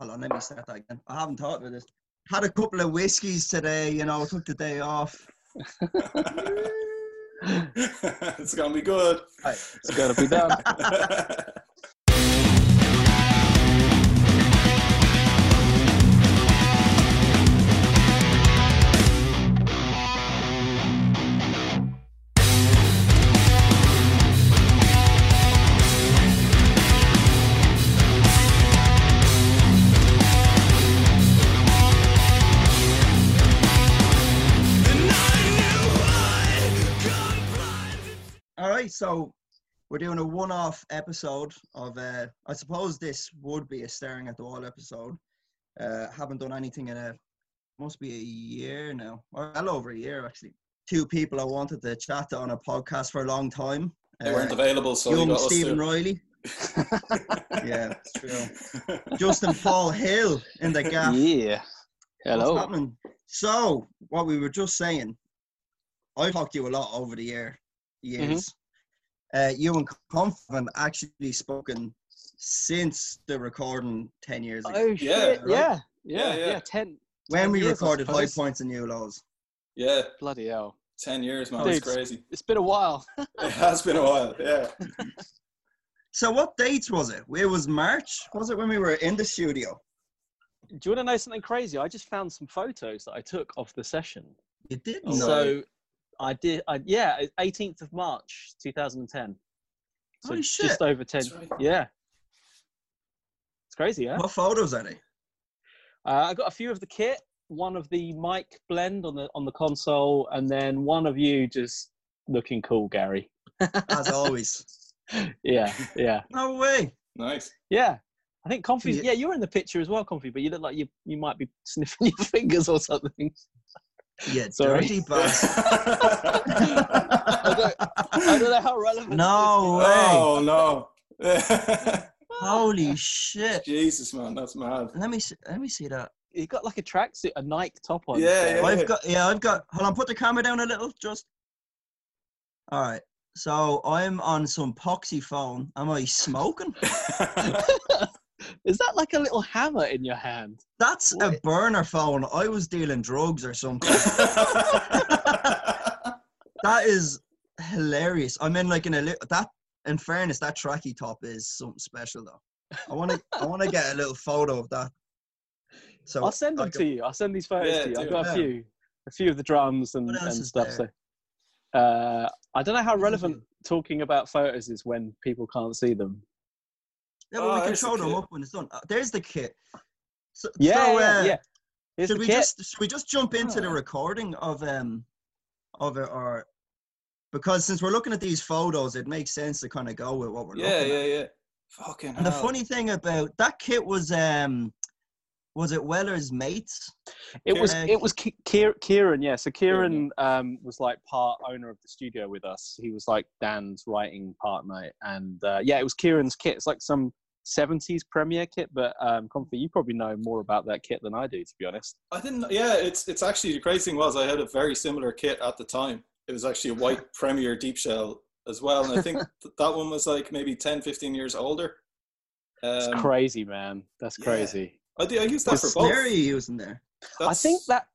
Hold on, let me start that again. I haven't thought about this. Had a couple of whiskeys today, you know, took the day off. it's gonna be good. It's got to be done. so we're doing a one-off episode of. Uh, I suppose this would be a staring at the wall episode. Uh, haven't done anything in a must be a year now, or well over a year actually. Two people I wanted to chat on a podcast for a long time. They weren't Uh, available, so you young got us Stephen to- Reilly, yeah, it's true. Justin Paul Hill in the gaff. yeah. What's Hello. happening? So, what we were just saying, I've talked to you a lot over the year years. Uh, you and Conf have actually spoken since the recording ten years ago. Oh Yeah, shit! right? Yeah, Yeah, yeah, yeah. yeah. Ten. when 10 we recorded High. Points and New Lows. yeah, Bloody hell! ten years, man. Dude. It's crazy. It's been a while. It has been a while. Yeah. So, what dates was it? It was March. Was it when we were in the studio? Do you want to know something crazy? I just found some photos that I took of the session. You did. Oh, not so I did. I, yeah, 18th of March, 2010. So Holy shit. just over 10. Right. Yeah. It's crazy, yeah. What photos any? Uh, I got a few of the kit, one of the mic blend on the on the console, and then one of you just looking cool, Gary. As always. Yeah, yeah, No way. Nice. yeah. I think Comfy. Yeah. Yeah, you were in the picture as well, Comfy, but you look like you you might be sniffing your fingers or something. Yeah, Sorry. dirty bastard. I don't, I don't know how relevant. No way. oh no. Holy shit. Jesus, man, that's mad. Let me see, let me see that. You got like a tracksuit, a Nike top on. Yeah, yeah. I've got yeah, I've got hold on, put the camera down a little, just alright. So I'm on some poxy phone. Am I smoking? Is that like a little hammer in your hand? That's a burner phone. I was dealing drugs or something. that is hilarious. I'm in like in a little that in fairness, that tracky top is something special though. I wanna I wanna get a little photo of that. So I'll send them I to can- you. I'll send these photos Yeah, to you. I've got it. a few, a few of the drums and, and stuff. there? So, uh, I don't know how What else is relevant talking about photos is when people can't see them. Yeah, but Oh, we can the them kit. up when it's done. Uh, there's the kit. So, Yeah, so, uh, yeah. Here's should we kit. just should we just jump into the Ah. recording of um of it or because since we're looking at these photos, it makes sense to kind of go with what we're yeah, looking yeah, at. yeah. Fucking And the funny thing about that kit was um was it Weller's mates? It was Uh, it was Ki- Kieran, yeah. So Kieran um, was like part owner of the studio with us. He was like Dan's writing partner, and uh, yeah, it was Kieran's kit. It's like some '70s Premier kit, but um, Comfy, you probably know more about that kit than I do, to be honest. I didn't. Yeah, it's it's actually the crazy thing was I had a very similar kit at the time. It was actually a white Premier Deep Shell as well, and I think th- that one was like maybe 10, 15 years older. It's Um, crazy, man. That's yeah. crazy. I, did, I used that What for snare both. are you using there? I think that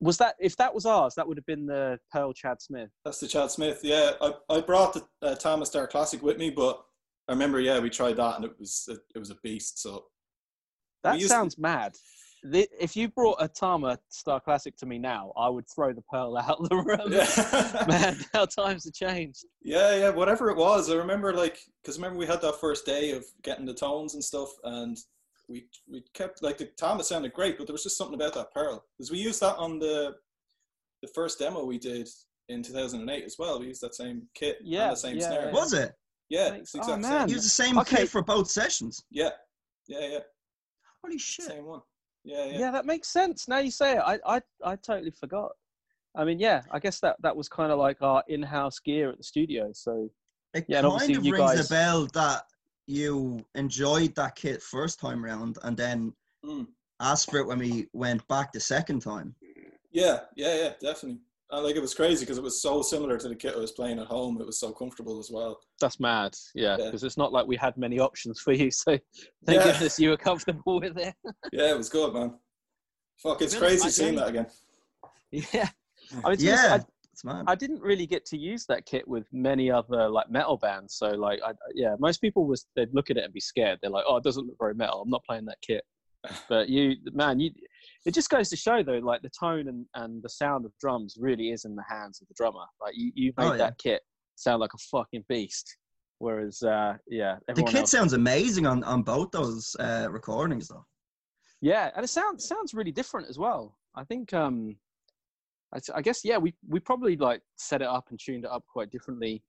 was that. If that was ours, that would have been the Pearl Chad Smith. That's the Chad Smith. Yeah, I, I brought the uh, Tama Star Classic with me, but I remember, yeah, we tried that and it was it, it was a beast. So That used to- sounds mad. The, if you brought a Tama Star Classic to me now, I would throw the Pearl out the room. yeah, Man, how times have changed. yeah, yeah, whatever it was. I remember like because remember we had that first day of getting the tones and stuff, and we we kept like the Tama sounded great, but there was just something about that Pearl because we used that on the the first demo we did in 2008 as well. We used that same kit Yeah, and the same yeah, snare. yeah. Was it? Yeah, Thanks. it's the Oh, exact man. same. Use the same Okay. kit for both sessions. Yeah, yeah, yeah, Holy shit. same one. Yeah, Yeah. yeah. that makes sense. Now you say it, I, I, I totally forgot. I mean, yeah, I guess that that was kind of like our in-house gear at the studio. So It Yeah, kind of you rings guys- a bell that you enjoyed that kit first time round and then Mm. asked for it when we went back the second time. Yeah, yeah, yeah, definitely. And like it was crazy because it was so similar to the kit I was playing at home. It was so comfortable as well. That's mad. Yeah, Yeah. because it's not like we had many options for you. So thank Yeah. goodness you were comfortable with it. Yeah, it was good, man. Fuck, it's To be honest, crazy seeing that again. yeah. I mean, to honest, Yeah, I, it's mad. I didn't really get to use that kit with many other like metal bands. So like, I, yeah, most people was they'd look at it and be scared. They're like, "Oh, it doesn't look very metal. I'm not playing that kit." But you, man, you, it just goes to show though, like the tone and, and the sound of drums really is in the hands of the drummer. Like you, you made Oh, yeah. that kit sound like a fucking beast. Whereas, uh, yeah, The kit else, sounds amazing on, on both those uh, recordings, though. yeah, and it sounds sounds really different as well. I think, um, I, I guess, yeah, we we probably like set it up and tuned it up quite differently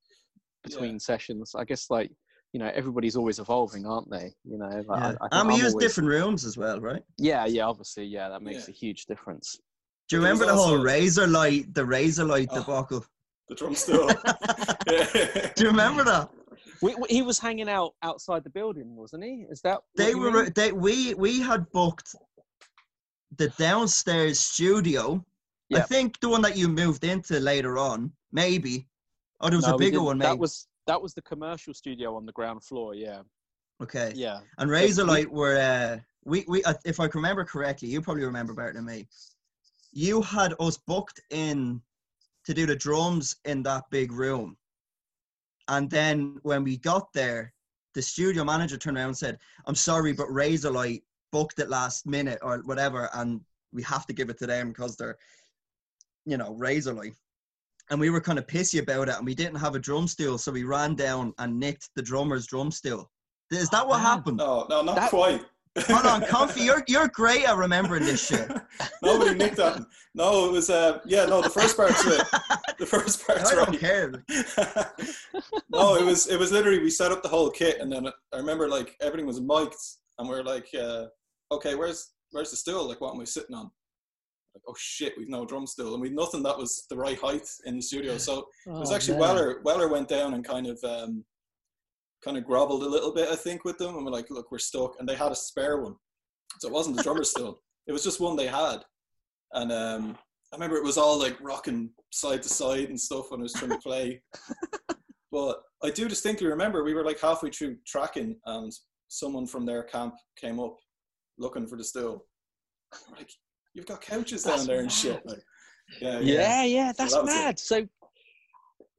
between sessions. I guess like you know everybody's always evolving, aren't they? You know, like, Yeah. I, I and we use always- different rooms as well, right? Yeah, yeah, obviously, yeah, that makes Yeah. a huge difference. Do you But remember the whole also- Razorlight, the Razorlight Oh. debacle? The drum still. yeah. Do you remember that? We, we- he was hanging out outside the building, wasn't he? Is that They were mean? they we we had booked the downstairs studio. I think the one that you moved into later on, maybe. Oh, there was No, a bigger one, That was that was the commercial studio on the ground floor. Yeah, okay. yeah. And Razorlight were uh, we we uh, if I can remember correctly, you probably remember better than me. You had us booked in to do the drums in that big room, and then when we got there, the studio manager turned around and said, "I'm sorry, but Razorlight booked it last minute or whatever, and we have to give it to them because they're, you know, Razorlight." And we were kind of pissy about it, and we didn't have a drum stool, so we ran down and nicked the drummer's drum stool. Is that what man. happened? No, no, not That- quite. Hold on, Comfy, you're you're great at remembering this shit. Nobody nicked that. No, it was uh yeah, no, the first part's it. The first part's I don't right. care. no, it was it was literally we set up the whole kit and then I remember like everything was mic'd and we are like, uh, okay, where's where's the stool? Like what am I sitting on? Like, oh shit, we've no drum still, and we've nothing that was the right height in the studio. So it was Oh, actually man. Weller Weller went down and kind of um kind of groveled a little bit, I think, with them and we're like, look, we're stuck and they had a spare one. So it wasn't the drummer's still. It was just one they had. And um I remember it was all like rocking side to side and stuff when I was trying to play. but I do distinctly remember we were like halfway through tracking and someone from their camp came up looking for the still. We're like, you've got couches down That's there and mad. shit. Like, yeah, Yeah, yeah, that's that was it. mad. So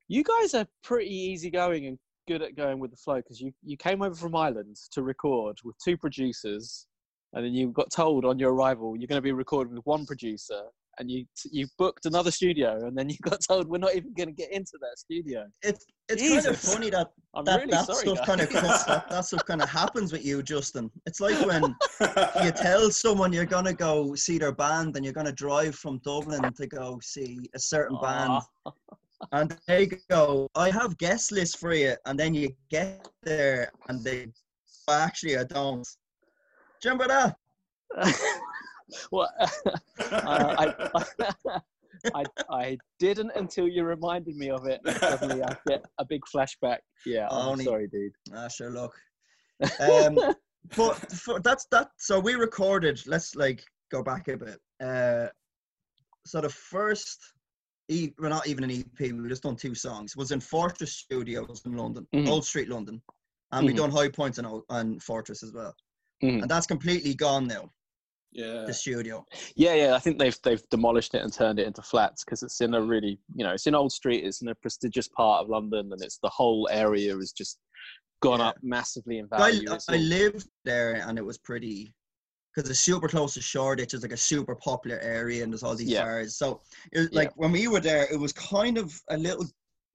you guys are pretty easygoing and good at going with the flow because you, you came over from Ireland to record with two producers, and then you got told on your arrival you're going to be recording with one producer, and you you booked another studio, and then you got told we're not even going to get into that studio. It's it's kind of funny that I'm that, really that sorry. stuff guys. kind of comes, that, that stuff kind of happens with you, Justin. It's like when you tell someone you're gonna go see their band and you're gonna drive from Dublin to go see a certain band, and they go, "I have guest list for you," and then you get there and they, "Oh, actually, I don't. Do you remember that? well, uh, I, I, I didn't until you reminded me of it. Suddenly I get a big flashback. Yeah, I'm Only- sorry, dude. Ah, sure, look. Um, but for, that's that. So we recorded. Let's like go back a bit. Uh, so the first, e- well, not even an EP. We just done two songs. Was in Fortress Studios in London, Mhm. Old Street, London, and we Mhm. done High Points on Old- Fortress as well. Mhm. And that's completely gone now. Yeah. The studio. Yeah, yeah. I think they've they've demolished it and turned it into flats because it's in a really you know it's in Old Street. It's in a prestigious part of London, and it's the whole area has just gone Yeah. up massively in value. It's I all- lived there, and it was pretty. Because it's super close to Shoreditch, it's like a super popular area, and there's all these Yeah. bars. So, it, was Yeah. like when we were there, it was kind of a little,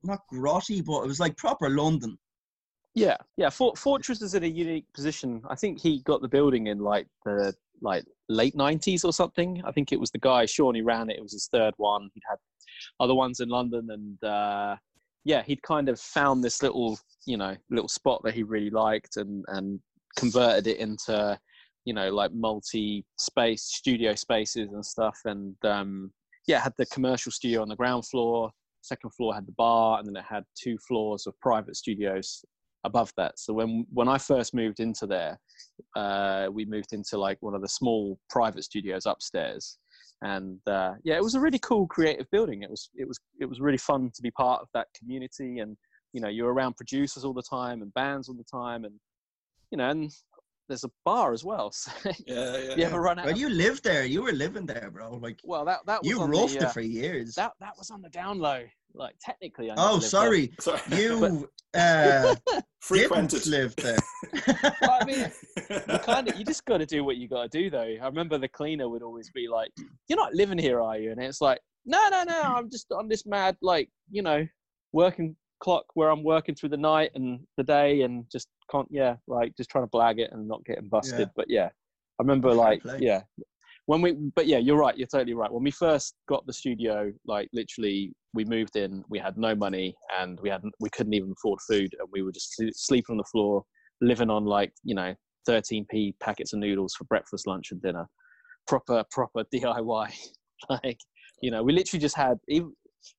not grotty, but it was like proper London. Yeah, yeah. For, Fortress is in a unique position. I think he got the building in like the like late nineties or something. I think it was the guy Sean who ran it. It was his third one. He'd had other ones in London, and uh, yeah, he'd kind of found this little you know little spot that he really liked, and and converted it into you know like multi space studio spaces and stuff. And um, yeah, had the commercial studio on the ground floor. Second floor had the bar, and then it had two floors of private studios above that. So when when I first moved into there, uh, we moved into like one of the small private studios upstairs, and uh, yeah, it was a really cool creative building. It was it was it was really fun to be part of that community, and you know you're around producers all the time and bands all the time, and you know and there's a bar as well. So Yeah, yeah. you ever run out? Well, of- you lived there. You were living there, bro. Like well, that that was you on roughed the, uh, it for years. that that was on the down low. Like technically, I oh, sorry. Sorry. You uh, frequented. didn't live there. Well, I mean, you kind of you just got to do what you got to do though i remember the cleaner would always be like you're not living here are you and it's like no no no i'm just on this mad like you know working clock where i'm working through the night and the day and just can't yeah like just trying to blag it and not getting busted Yeah. but yeah i remember like play. yeah when we but yeah you're right you're totally right when we first got the studio like literally we moved in we had no money and we hadn't we couldn't even afford food and we were just sleeping on the floor living on like you know 13p packets of noodles for breakfast, lunch, and dinner. Proper, proper DIY. like, you know, we literally just had.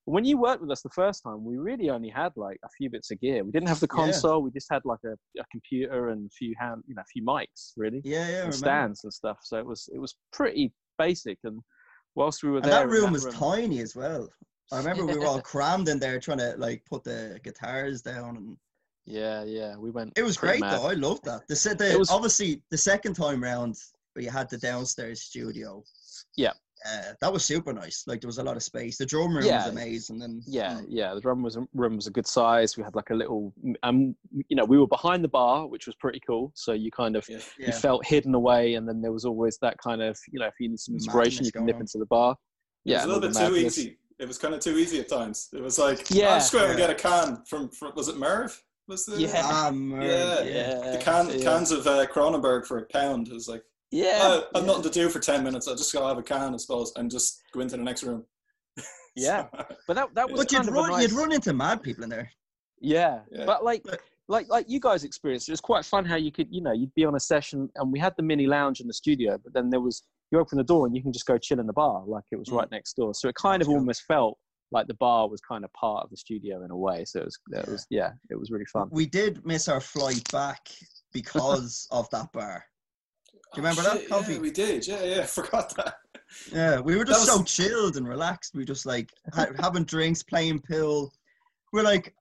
When you worked with us the first time, we really only had like a few bits of gear. We didn't have the Yeah. console. We just had like a, a computer and a few hand, you know, a few mics, really, Yeah, yeah. And stands and stuff. So it was it was pretty basic. And whilst we were And there, that room was tiny as well. I remember we were all crammed in there trying to like put the guitars down, and Yeah, yeah, we went. it was great mad. though. I loved that. The, It was- obviously the second time round we had the downstairs studio. Yeah. Uh, that was super nice. Like there was a lot of space. The drum room Yeah. was amazing, and Yeah, mm, yeah. The drum was room was a good size. We had like a little, um, you know, we were behind the bar, which was pretty cool. So you kind of Yeah. you yeah. felt hidden away, and then there was always that kind of, you know, if you need some inspiration, Madness you can nip on. into the bar. It was a little bit too madness. easy. It was kind of too easy at times. It was like, Yeah. I'll just go out and get a can from, from was it Merv? Was the Yeah. Ah, man, Yeah. yeah. the can yeah. cans of uh, Kronenbourg for a pound? It was like, Yeah, I've yeah. nothing to do for ten minutes. I'll just go have a can, I suppose, and just go into the next room. Yeah. but that that was But kind you'd of run, nice, you'd run into mad people in there. Yeah, Yeah. but like, But- like, like you guys experienced, it was quite fun how you could, you know, you'd be on a session, and we had the mini lounge in the studio, but then there was you open the door and you can just go chill in the bar, like it was Mm. right next door. So it kind That's of cool. almost felt like the bar was kind of part of the studio in a way. So it was, it Yeah. was, yeah, it was really fun. We did miss our flight back because of that bar. Do you remember Oh, that, shit, Comfy? Yeah, we did. Yeah, yeah. I forgot that. Yeah, we were That just so chilled and relaxed. We just like ha- having drinks, playing pool. We're like,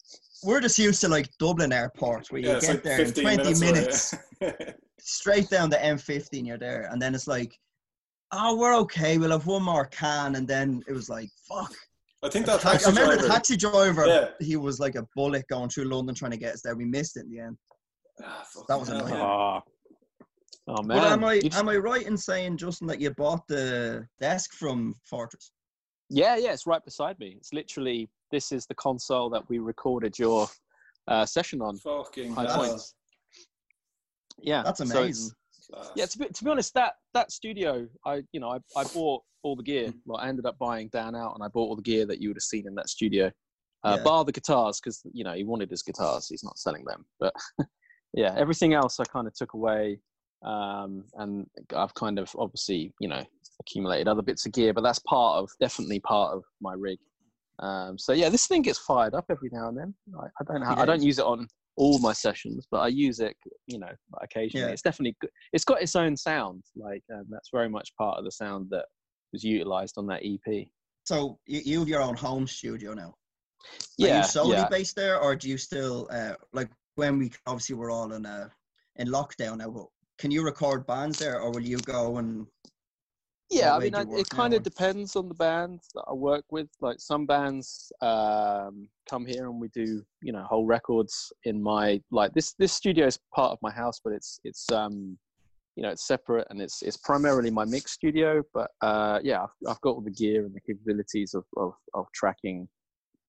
we're just used to like Dublin Airport, where you Yeah, get like there in twenty minutes. minutes, away, straight down the M50, and you're there. And then it's like, oh, we're okay. We'll have one more can, and then it was like, fuck. I think that taxi- taxi I remember driver. the taxi driver. Yeah. He was like a bullet going through London trying to get us there. We missed it in the end. Ah, fucking That was annoying. yeah. Oh, oh man. But am I You just- am I right in saying, Justin, that you bought the desk from Fortress? yeah, yeah, it's right beside me. It's literally this is the console that we recorded your uh, session on. Fucking High hell. points. Yeah, That's so it's- amazing. Class. yeah, to be, to be honest, that that studio, I you know, I, I bought all the gear. Hmm. Well, I ended up buying Dan out, and I bought all the gear that you would have seen in that studio, uh, Yeah. bar the guitars because you know he wanted his guitars. He's not selling them, but yeah, everything else I kind of took away, um, and I've kind of obviously you know accumulated other bits of gear, but that's part of definitely part of my rig. Um, so yeah, this thing gets fired up every now and then. I, I don't ha- I don't use it on all my sessions, but I use it, you know, occasionally. Yeah. It's definitely good. It's got its own sound, like um, that's very much part of the sound that was utilized on that EP. So you, have your own home studio now. Are Yeah, you solely yeah. based there, or do you still uh, like when we obviously we're all in a in lockdown now? But can you record bands there, or will you go and Yeah, I mean, I, it kind of depends on the bands that I work with. Like some bands um, come here and we do, you know, whole records in my like this. This studio is part of my house, but it's it's um, you know, it's separate and it's it's primarily my mix studio. But uh, yeah, I've, I've got all the gear and the capabilities of of, of tracking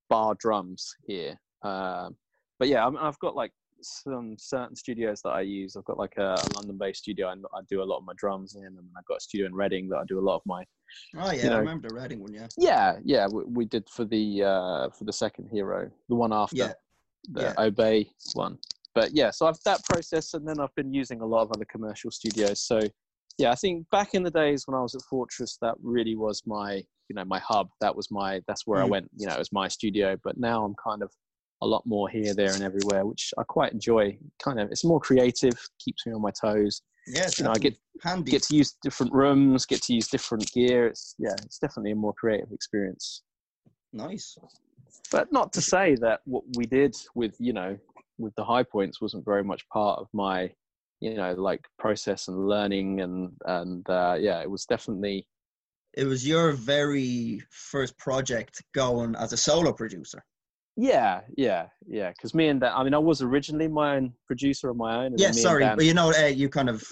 bar drums here. Um, but yeah, I I've got like some certain studios that I use. I've got like a, a London-based studio, and I do a lot of my drums in, and I've got a studio in Reading that I do a lot of my. oh yeah, You know- I remember the Reading one, yeah. Yeah, yeah, we, we did for the uh, for the second hero, the one after Yeah, the yeah. Obey one. But yeah, so I've that process, and then I've been using a lot of other commercial studios. So yeah, I think back in the days when I was at Fortress, that really was my you know my hub. That was my that's where I Mm. went. You know, it was my studio. But now I'm kind of a lot more here, there, and everywhere, which I quite enjoy. Kind of, it's more creative, keeps me on my toes. Yeah, You know, I get handy. get to use different rooms, get to use different gear. It's yeah, it's definitely a more creative experience. nice. But not to say that what we did with you know with the high points wasn't very much part of my you know like process and learning and and uh, yeah, it was definitely It was your very first project going as a solo producer. Yeah yeah yeah because me and Dan, I mean I was originally my own producer of my own. Yeah, then me and sorry, Dan- but you know, uh, you kind of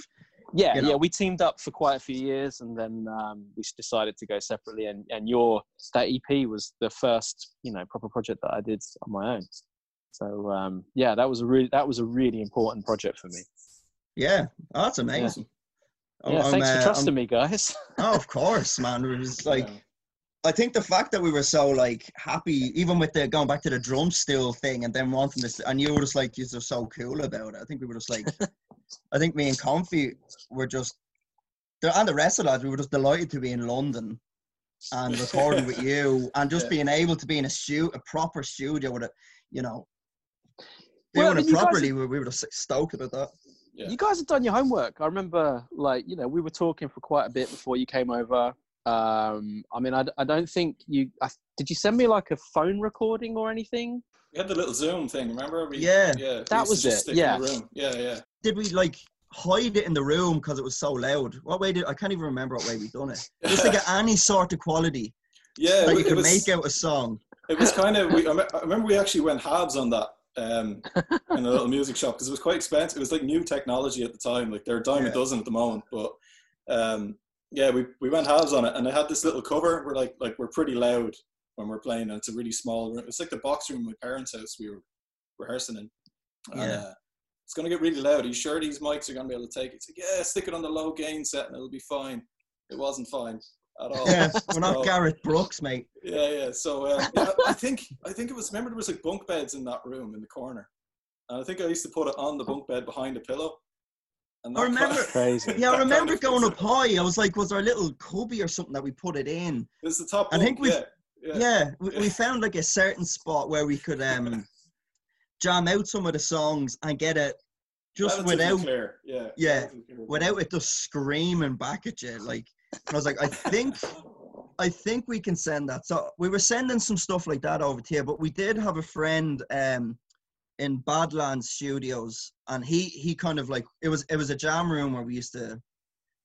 yeah you know. yeah we teamed up for quite a few years and then um, we decided to go separately and and your that ep was the first you know proper project that i did on my own so um, yeah that was a really that was a really important project for me yeah, that's amazing. I'm- yeah thanks uh, for trusting I'm- me guys Oh, of course, man. It was like Yeah. I think the fact that we were so like happy, even with the going back to the drum still thing, and then wanting this, and you were just like, you're so cool about it. I think we were just like, I think me and Comfy were just, the- and the rest of the lads, we were just delighted to be in London and recording with you, and just Yeah. being able to be in a stu- a proper studio with it, you know, Well, I doing mean, it you guys properly. we, we were just stoked about that. Yeah. you guys have done your homework i remember like you know we were talking for quite a bit before you came over um i mean I don't think you I, did you send me like a phone recording or anything We had the little Zoom thing, remember? We, Yeah. yeah. That was it, yeah. In the room. Yeah, yeah. Did we like hide it in the room because it was so loud? What way did I can't even remember what way we done it. Just to get any sort of quality yeah, that it, you could was, make out a song. it was kind of. We, I I remember we actually went halves on that um, in a little music shop because it was quite expensive. It was like new technology at the time. Like they're a dime Yeah. a dozen at the moment, but um, yeah, we, we went halves on it, and I had this little cover. We're like like we're pretty loud when we're playing, and it's a really small room. It's like the box room in my parents' house. We were rehearsing in. And, Yeah. uh, it's gonna get really loud. Are you sure these mics are gonna be able to take it? It's like, yeah, stick it on the low gain set and it'll be fine. It wasn't fine at all. Yeah, we're not Garrett Brooks, mate. yeah, yeah. So uh, yeah, I think I think it was. Remember, there was like bunk beds in that room in the corner, and I think I used to put it on the bunk bed behind a pillow. And I that kind remember- crazy Yeah, I remember going up high. I was like, was there a little cubby or something that we put it in? It's the top. I think we've- yeah, Yeah, yeah. we, we found like a certain spot where we could um jam out some of the songs and get it just Relatively without clear. Yeah, Yeah, clear. without it just screaming back at you. Like, I was like, I think, I think we can send that. So we were sending some stuff like that over to you, but we did have a friend um, in Badlands Studios, and he he kind of like it was it was a jam room where we used to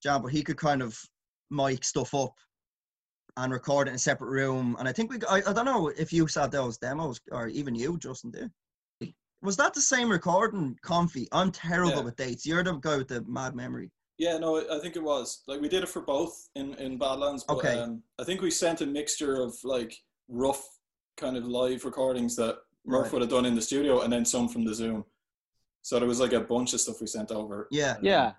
jam, but he could kind of mic stuff up and record it in a separate room. And I think we, I, I don't know if you saw those demos or even you, Justin, did. Was that the same recording, Comfy? I'm terrible Yeah. with dates. You're the guy with the mad memory. Yeah, no, I- I think it was. Like we did it for both in in Badlands, but Okay. um, I think we sent a mixture of like rough kind of live recordings that Murph Right. would have done in the studio, and then some from the Zoom. So there was like a bunch of stuff we sent over. Yeah. Yeah,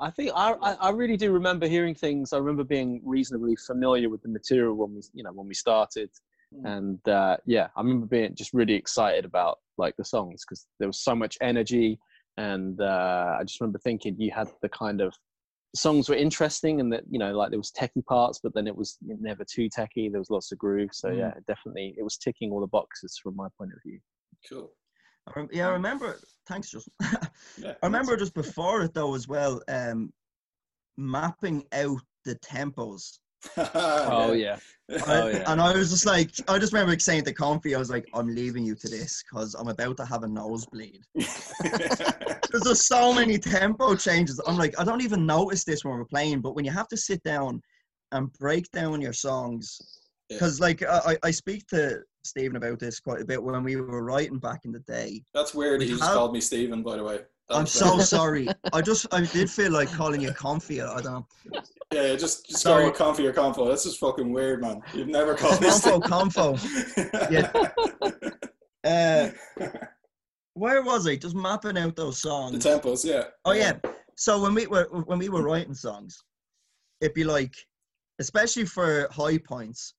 I think I, I I really do remember hearing things. I remember being reasonably familiar with the material when we you know when we started, Mm. and uh, yeah, I remember being just really excited about like the songs because there was so much energy, and uh, I just remember thinking you had the kind of songs were interesting and that you know like there was techie parts, but then it was never too techie. There was lots of groove, so Mm. yeah, definitely it was ticking all the boxes from my point of view. Cool. I yeah, I remember. Thanks, Justin. Yeah. I remember just before it though as well, um, mapping out the tempos. Oh yeah, Oh, yeah. And I was just like, I just remember saying to Comfy, I was like, I'm leaving you to this because I'm about to have a nosebleed. Because there's so many tempo changes. I'm like, I don't even notice this when we're playing, but when you have to sit down and break down your songs, because like I, I I speak to Stephen about this quite a bit when we were writing back in the day. That's weird. We He just have- called me Stephen, by the way. That I'm so sorry. I just I did feel like calling you Comfy. I don't know. Yeah, yeah, just just Sorry. go with comfy or confo. That's just fucking weird, man. You've never called me Confo, Stephen. confo. Uh, where was I? Just mapping out those songs. the tempos, yeah. Oh yeah. So when we were when we were writing songs, it'd be like, especially for high points,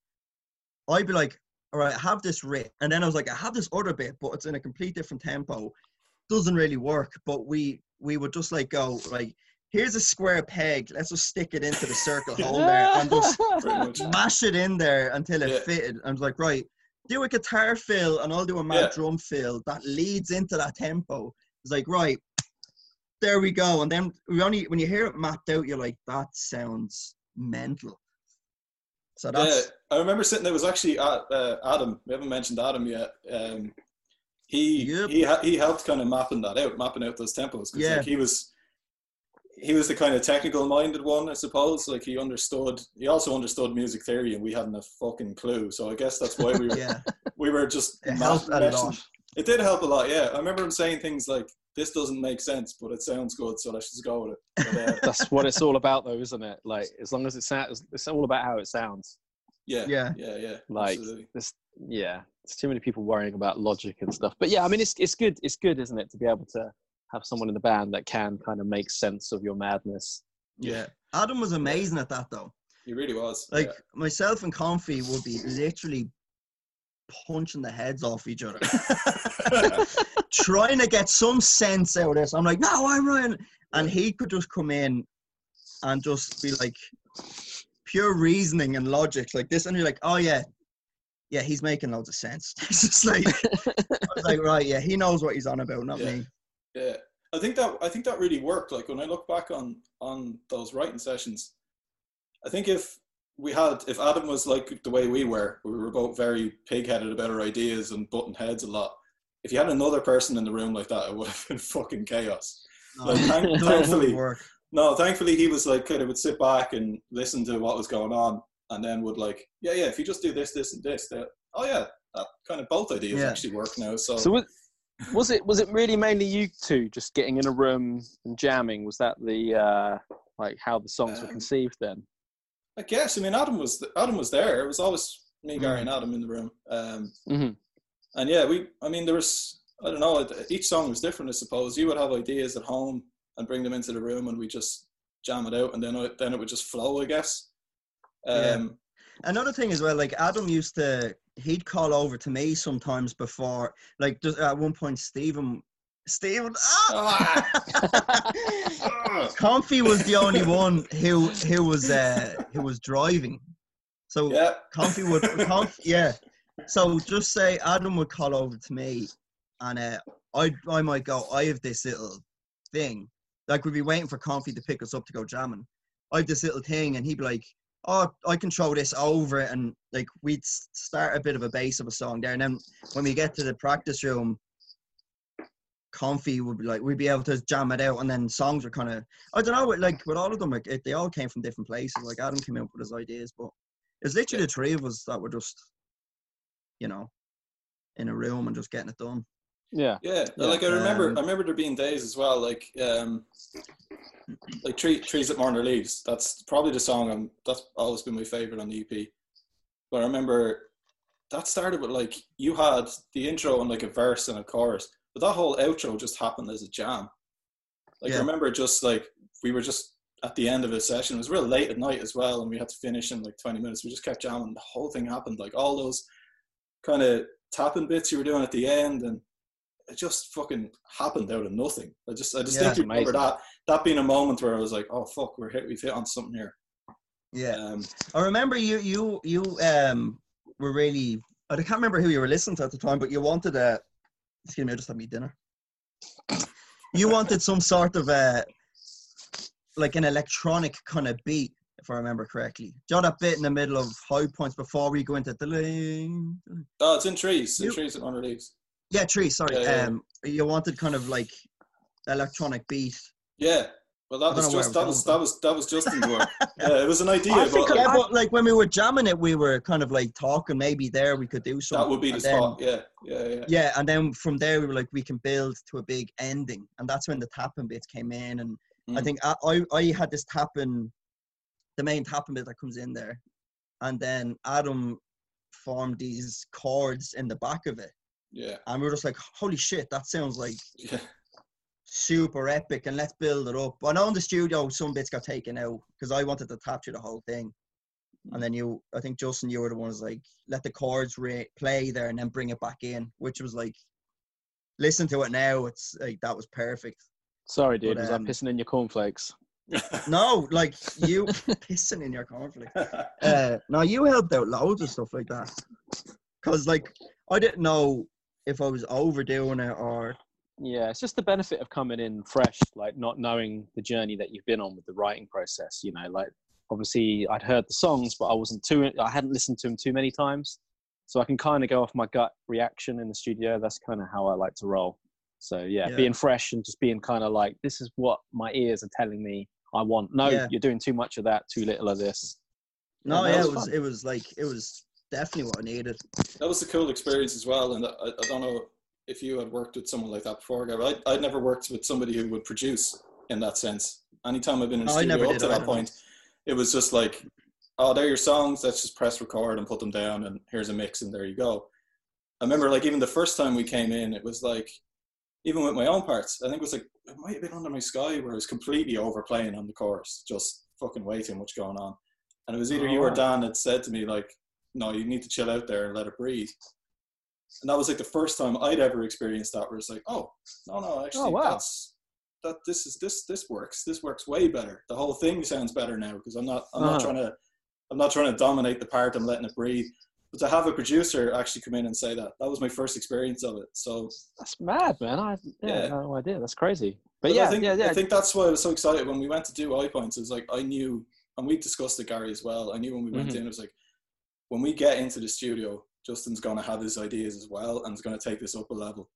I'd be like, all right, I have this riff, and then I was like, I have this other bit, but it's in a complete different tempo. Doesn't really work, but we we would just like go like, here's a square peg. Let's just stick it into the circle hole there and just mash it in there until it Yeah. fitted. I was like, right, do a guitar fill and I'll do a mad Yeah. drum fill that leads into that tempo. It's like right, there we go. And then we only when you hear it mapped out, you're like, that sounds mental. So Yeah, I remember sitting there was actually uh, uh, Adam. We haven't mentioned Adam yet. Um, he Yep. he ha- he helped kind of mapping that out, mapping out those tempos. 'cause, Yeah. like, he was he was the kind of technical minded one, I suppose. Like he understood. He also understood music theory, and we hadn't a fucking clue. So I guess that's why we were yeah, we were just it ma- helped a lot. It did help a lot. Yeah, I remember him saying things like, "This doesn't make sense, but it sounds good, so let's just go with it." But, uh, That's what it's all about, though, isn't it? Like, as long as it sounds, it's all about how it sounds. yeah, Yeah. yeah, yeah. Like, absolutely. There's, yeah, there's too many people worrying about logic and stuff. But yeah, I mean, it's it's good. It's good, isn't it, to be able to have someone in the band that can kind of make sense of your madness. Yeah. Adam was amazing at that though. he really was. Like yeah. myself and Comfy would be literally punching the heads off each other, trying to get some sense out of this. I'm like, no, I'm right, and he could just come in and just be like pure reasoning and logic like this, and you're like, oh yeah, yeah, he's making loads of sense. It's just like, I was like, right, yeah, he knows what he's on about, not Yeah. me. Yeah, I think that I think that really worked. Like when I look back on on those writing sessions, I think if we had if Adam was like the way we were, we were both very pig-headed about our ideas and button heads a lot. If you had another person in the room like that, it would have been fucking chaos. No, Like, thank- none of it thankfully, work. no, thankfully he was like kind of would sit back and listen to what was going on, and then would like, yeah, yeah, if you just do this, this, and this, then oh yeah, that kind of both ideas Yeah. actually work now. So, So was, was it was it really mainly you two just getting in a room and jamming? Was that the uh, like how the songs were Um, conceived then? I guess I mean Adam was Adam was there. It was always me, Gary, Mm. and Adam in the room. Um, Mhm. and yeah, we. I mean, there was I don't know. Each song was different. I suppose you would have ideas at home and bring them into the room, and we just jam it out, and then it, then it would just flow. I guess. Yeah. Um, Another thing as well, like Adam used to, he'd call over to me sometimes before, like just at one point, Stephen, Stephen, ah! Comfy was the only one who who was uh, who was driving, so yeah. Comfy would, Comf, yeah. So just say Adam would call over to me, and uh, I I might go. I have this little thing, like we'd be waiting for Comfy to pick us up to go jamming. I have this little thing, and he'd be like, "Oh, I can throw this over it," and like we'd start a bit of a base of a song there, and then when we get to the practice room. Comfy would be like we'd be able to jam it out, and then songs were kind of I don't know, like with all of them, like it, they all came from different places. Like Adam came up with his ideas, but it's literally the three of us that were just, you know, in a room and just getting it done. Yeah. Yeah, Yeah. like I remember, Um, I remember there being days as well, like um, like tree, trees that mourn their leaves. That's probably the song. I'm. That's always been my favorite on the EP. But I remember that started with like you had the intro and like a verse and a chorus, but that whole outro just happened as a jam. Like I remember just like we were just at the end of a session. It was real late at night as well, and we had to finish in like 20 minutes. We just kept jamming. The whole thing happened. Like all those kind of tapping bits you were doing at the end, and it just fucking happened out of nothing. I just I distinctly remember that that being a moment where I was like, oh fuck, we're hit, we've hit on something here. Yeah, Um, I remember you you you um were really I can't remember who you were listening to at the time, but you wanted a excuse me, I just had me dinner. You wanted some sort of a like an electronic kind of beat, if I remember correctly. Do you know that bit in the middle of high points before we go into the ling? oh, it's in trees. In You- trees that under leaves. Yeah, tree. Sorry. Yeah, yeah, um, you wanted kind of like electronic beat. Yeah. Well, that was just that was that was that was Justin's work. yeah, it was an idea, I but Yeah, I- but like when we were jamming it, we were kind of like talking. Maybe there we could do something. that would be the then- spot. Yeah, yeah, yeah. Yeah, and then from there we were like, we can build to a big ending, and that's when the tapping bits came in. And I Mm. think I, I I had this tapping, the main tapping bit that comes in there, and then Adam formed these chords in the back of it, Yeah, and we were just like, holy shit, that sounds like yeah, super epic, and let's build it up. I know in the studio some bits got taken out because I wanted to capture the whole thing. And then you, I think Justin, you were the one ones like let the chords re- play there and then bring it back in, which was like, listen to it now. It's like that was perfect. Sorry, dude. But, was um, I pissing in your cornflakes? No, like you pissing in your cornflakes. Uh, no, you helped out loads of stuff like that. because like I didn't know if I was overdoing it or Yeah, it's just the benefit of coming in fresh, like not knowing the journey that you've been on with the writing process. You know, like obviously I'd heard the songs, but I wasn't too, I hadn't listened to them too many times, so I can kind of go off my gut reaction in the studio. That's kind of how I like to roll. So yeah, Yeah. being fresh and just being kind of like, this is what my ears are telling me I want. No, Yeah. you're doing too much of that, too little of this. no, yeah, it was fun. it was like it was definitely what I needed. That was a cool experience as well. And I, I don't know if you had worked with someone like that before, Gary. I, I'd never worked with somebody who would produce in that sense. Anytime I've been in oh, a No, studio up did to that point, it was just like, oh, they're your songs. Let's just press record and put them down, and here's a mix, and there you go. I remember, like, even the first time we came in, it was like, even with my own parts, I think it was like, it might have been Under My Sky where I was completely overplaying on the chorus, just fucking way too much going on. And it was either Oh, you or. Oh. Dan that said to me, like, no, you need to chill out there and let it breathe. And that was like the first time I'd ever experienced that where it's like, oh, no, no, actually, Oh, wow. that's that this is this this works. This works way better. The whole thing sounds better now because I'm not I'm not Uh-huh. trying to I'm not trying to dominate the part. I'm letting it breathe. But to have a producer actually come in and say that, that was my first experience of it. So That's mad, man. I yeah, Yeah. no idea. That's crazy. But, but yeah, I think, yeah, yeah. I think that's why I was so excited when we went to do eye points. It was like I knew, and we discussed it, Gary, as well. I knew when we went Mhm. in, it was like when we get into the studio, Justin's going to have his ideas as well, and is going to take this up a level.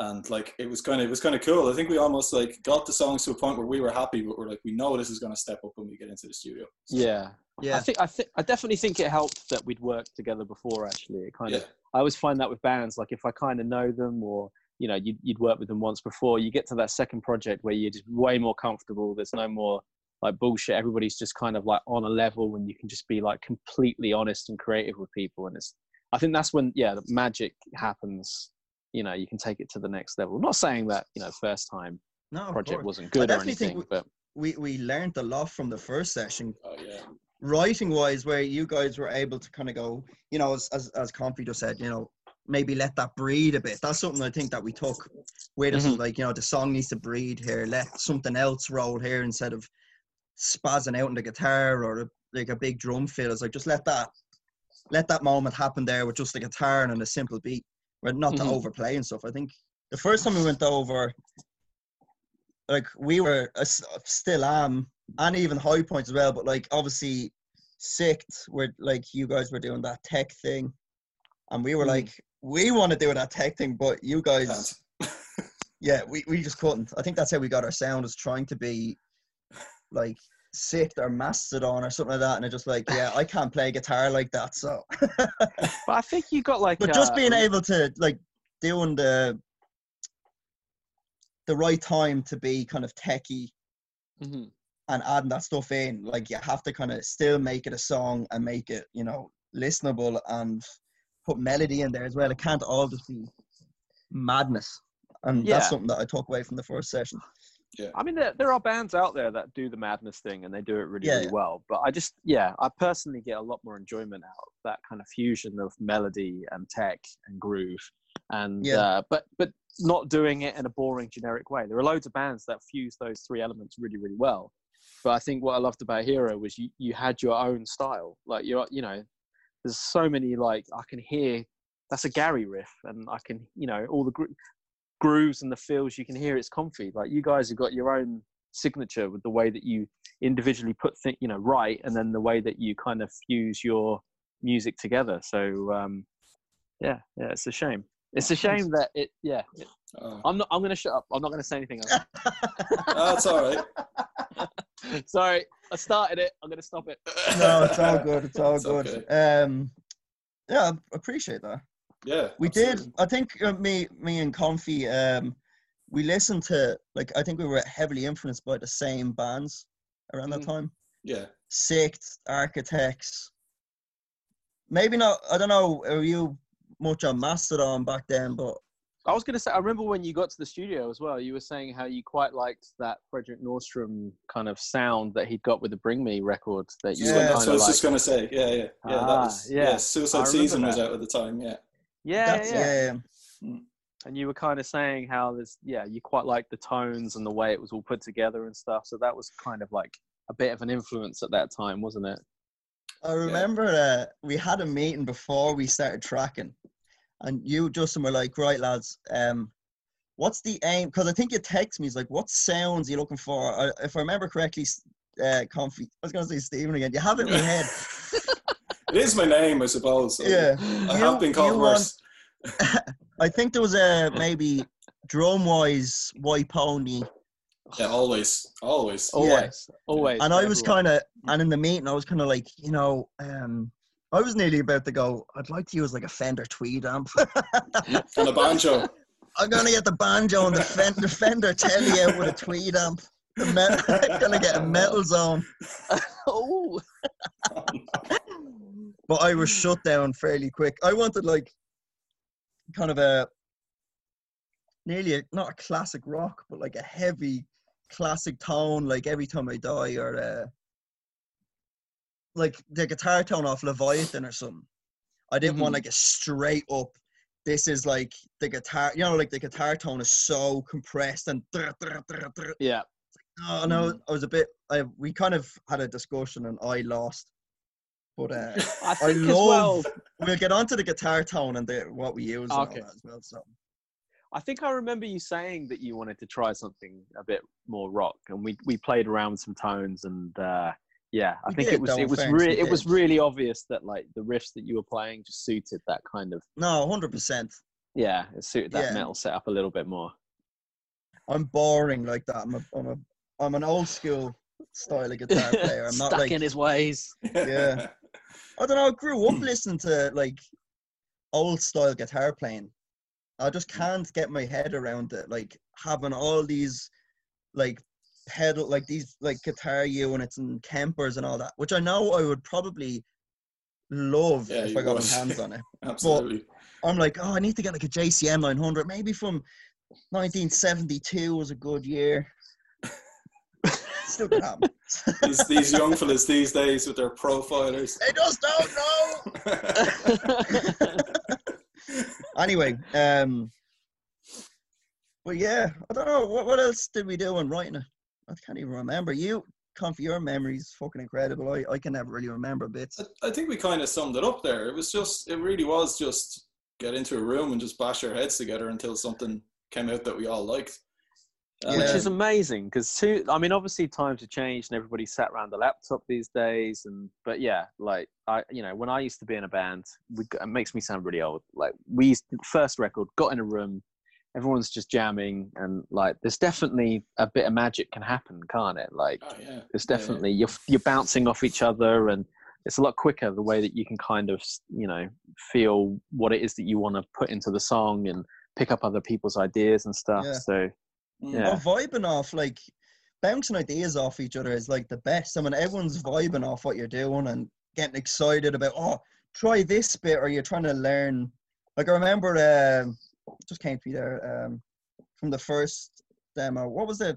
And like it was kind of it was kind of cool. I think we almost like got the songs to a point where we were happy, but we're like we know this is going to step up when we get into the studio. So, yeah. I think I think I definitely think it helped that we'd worked together before. Actually, it kind yeah, of I always find that with bands, like if I kind of know them or you know you'd, you'd worked with them once before, you get to that second project where you're just way more comfortable. There's no more like bullshit. Everybody's just kind of like on a level when you can just be like completely honest and creative with people, and it's I think that's when yeah the magic happens. You know, you can take it to the next level. not saying that you know first time no, project course. wasn't good or anything, we- but we we learned a lot from the first session oh yeah, writing wise where you guys were able to kind of go you know as as, as Comfy just said you know maybe let that breathe a bit that's something i think that we took with us is like you know the song needs to breathe here let something else roll here instead of spazzing out on the guitar or a, like a big drum fill it's like just let that let that moment happen there with just the guitar and a simple beat but not to Mhm. overplay and stuff i think the first time we went over like we were uh, still am and even high points as well. But like obviously, SiKth where like you guys were doing that tech thing, and we were Mm. like, we want to do that tech thing, but you guys, yeah, we, we just couldn't. I think that's how we got our sound is trying to be like SiKth or mastodon or something like that, and it's just like, yeah, I can't play guitar like that. So, but I think you got like but just uh, being able to like doing the the right time to be kind of techie Mhm. and adding that stuff in, like you have to kind of still make it a song and make it, you know, listenable and put melody in there as well. It can't all just be madness. And Yeah. that's something that I took away from the first session. I mean, there, there are bands out there that do the madness thing and they do it really, Yeah, really yeah. well. But I just, yeah, I personally get a lot more enjoyment out of that kind of fusion of melody and tech and groove. And, Yeah. uh, but, but not doing it in a boring, generic way. There are loads of bands that fuse those three elements really, really well. But I think what I loved about Hero was you, you had your own style. Like, you're, you know, there's so many, like, I can hear that's a Gary riff and I can, you know, all the gro- grooves and the feels you can hear it's comfy like you guys have got your own signature with the way that you individually put things you know right and then the way that you kind of fuse your music together so um yeah yeah it's a shame it's a shame that it yeah it, Oh, i'm not i'm gonna shut up i'm not gonna say anything else that's all right. sorry i started it i'm gonna stop it no, it's all good. It's all It's good. okay. Um, yeah, I appreciate that. Yeah, We absolutely. did. I think uh, me, me and Comfy, um, we listened to like I think we were heavily influenced by the same bands around that Mm. time. Yeah, SiKth, Architects. Maybe not. I don't know. Are you much on Mastodon back then? But I was going to say, I remember when you got to the studio as well, you were saying how you quite liked that Fredrik Nordström kind of sound that he'd got with the Bring Me records that you Yeah, were that's kind what I was like, just gonna say. Yeah, yeah, yeah. that Ah, was yeah. yeah. Suicide remember Season was out at the time. Yeah, yeah, yeah, yeah. yeah, yeah. And you were kind of saying how there's, yeah, you quite like the tones and the way it was all put together and stuff. So that was kind of like a bit of an influence at that time, wasn't it? I remember uh, we had a meeting before we started tracking, and you, Justin, were like, "Right, lads, um, what's the aim?" Because I think you text me, he's like, "What sounds are you looking for?" I, if I remember correctly, uh, comfy. I was going to say Stephen again. You have it in your head. it is my name, I suppose. Yeah, I You- have been called you worse. I think there was a maybe drum wise white pony, Yeah, always, always. Always, always. and I was kind of, and in the meeting, I was kind of like, you know, um, I was nearly about to go. I'd like to use like a Fender Tweed amp. And a banjo. I'm gonna get the banjo and the Fender, the Fender Tele out with a Tweed amp. The metal, I'm gonna get a metal zone. oh, But I was shut down fairly quick. I wanted like kind of a nearly a, not a classic rock, but like a heavy classic tone, like every time I die, or uh, like the guitar tone off Leviathan or something. I didn't want Mhm. like a straight up. This is like the guitar, you know, like the guitar tone is so compressed and. drr, drr, drr, yeah. Oh no, I was a bit. I we kind of had a discussion and I lost, but uh, I I love. well. we'll get onto the guitar tone and the, what we use Okay. that as well. So I think I remember you saying that you wanted to try something a bit more rock, and we we played around with some tones, and uh, yeah, I We think did, it was it was really it was really obvious that like the riffs that you were playing just suited that kind of no, hundred percent. yeah, it suited that Yeah. metal setup a little bit more. I'm boring like that. I'm a, I'm a, I'm an old school style of guitar player. I'm not Stuck like in his ways. Yeah. I don't know. I grew up listening to like old style guitar playing. I just can't get my head around it. Like having all these like pedal, like these like guitar units and Kempers and all that, which I know I would probably love Yeah, if I got my hands on it. Absolutely. I'm like, oh, I need to get like a JCM 900, maybe from 1972 was a good year. Still happen. these, these young fellas these days with their profilers. They just don't know. anyway, um, but yeah, I don't know what what else did we do in writing it. I can't even remember. You, Conf, your memory's fucking incredible. I, I can never really remember bits. I- I think we kind of summed it up there. It was just, it really was just get into a room and just bash our heads together until something came out that we all liked. Um, Which is amazing because two. I mean, obviously times have changed and everybody sat around the laptop these days. And but yeah, like I, you know, when I used to be in a band, we, it makes me sound really old. Like we used, first record, got in a room, everyone's just jamming, and like there's definitely a bit of magic can happen, can't it? Like oh, yeah. there's Yeah, yeah. definitely you're you're bouncing off each other and it's a lot quicker the way that you can kind of you know feel what it is that you want to put into the song and pick up other people's ideas and stuff Yeah. so. Yeah. Or vibing off, like bouncing ideas off each other is like the best. I mean, everyone's vibing off what you're doing and getting excited about, oh, try this bit, or you're trying to learn. Like I remember, um, it just came to me there um, from the first demo. What was the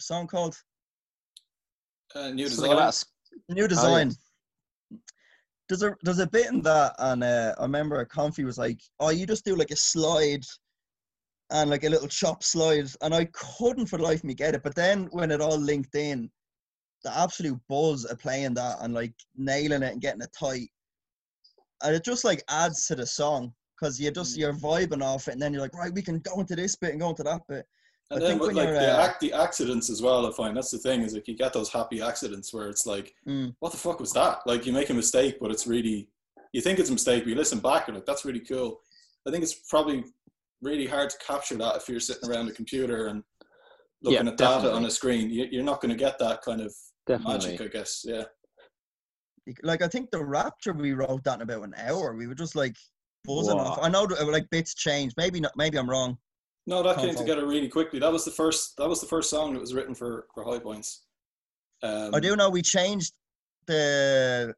song called? Uh, new Something design. about New design. There's a there's a bit in that, and uh, I remember a Comfy was like, "Oh, you just do like a slide, and like a little chop slide," and I couldn't for the life of me get it. But then when it all linked in, the absolute buzz of playing that and like nailing it and getting it tight, and it just like adds to the song because you just Mm. you're vibing off it, and then you're like, right, we can go into this bit and go into that bit. And I then think with like the, uh, ac- the accidents as well, I find that's the thing is like you get those happy accidents where it's like, Mm. what the fuck was that? Like you make a mistake, but it's really you think it's a mistake, but you listen back and like that's really cool. I think it's probably really hard to capture that if you're sitting around a computer and looking Yeah, at data on a screen. You, you're not going to get that kind of definitely magic, I guess. Yeah. like I think the Rapture we wrote that in about an hour. We were just like buzzing off. I know uh, like bits changed. Maybe not. Maybe I'm wrong. No, that came Convo. together really quickly. That was the first. That was the first song that was written for for High Points. Um, I do know we changed the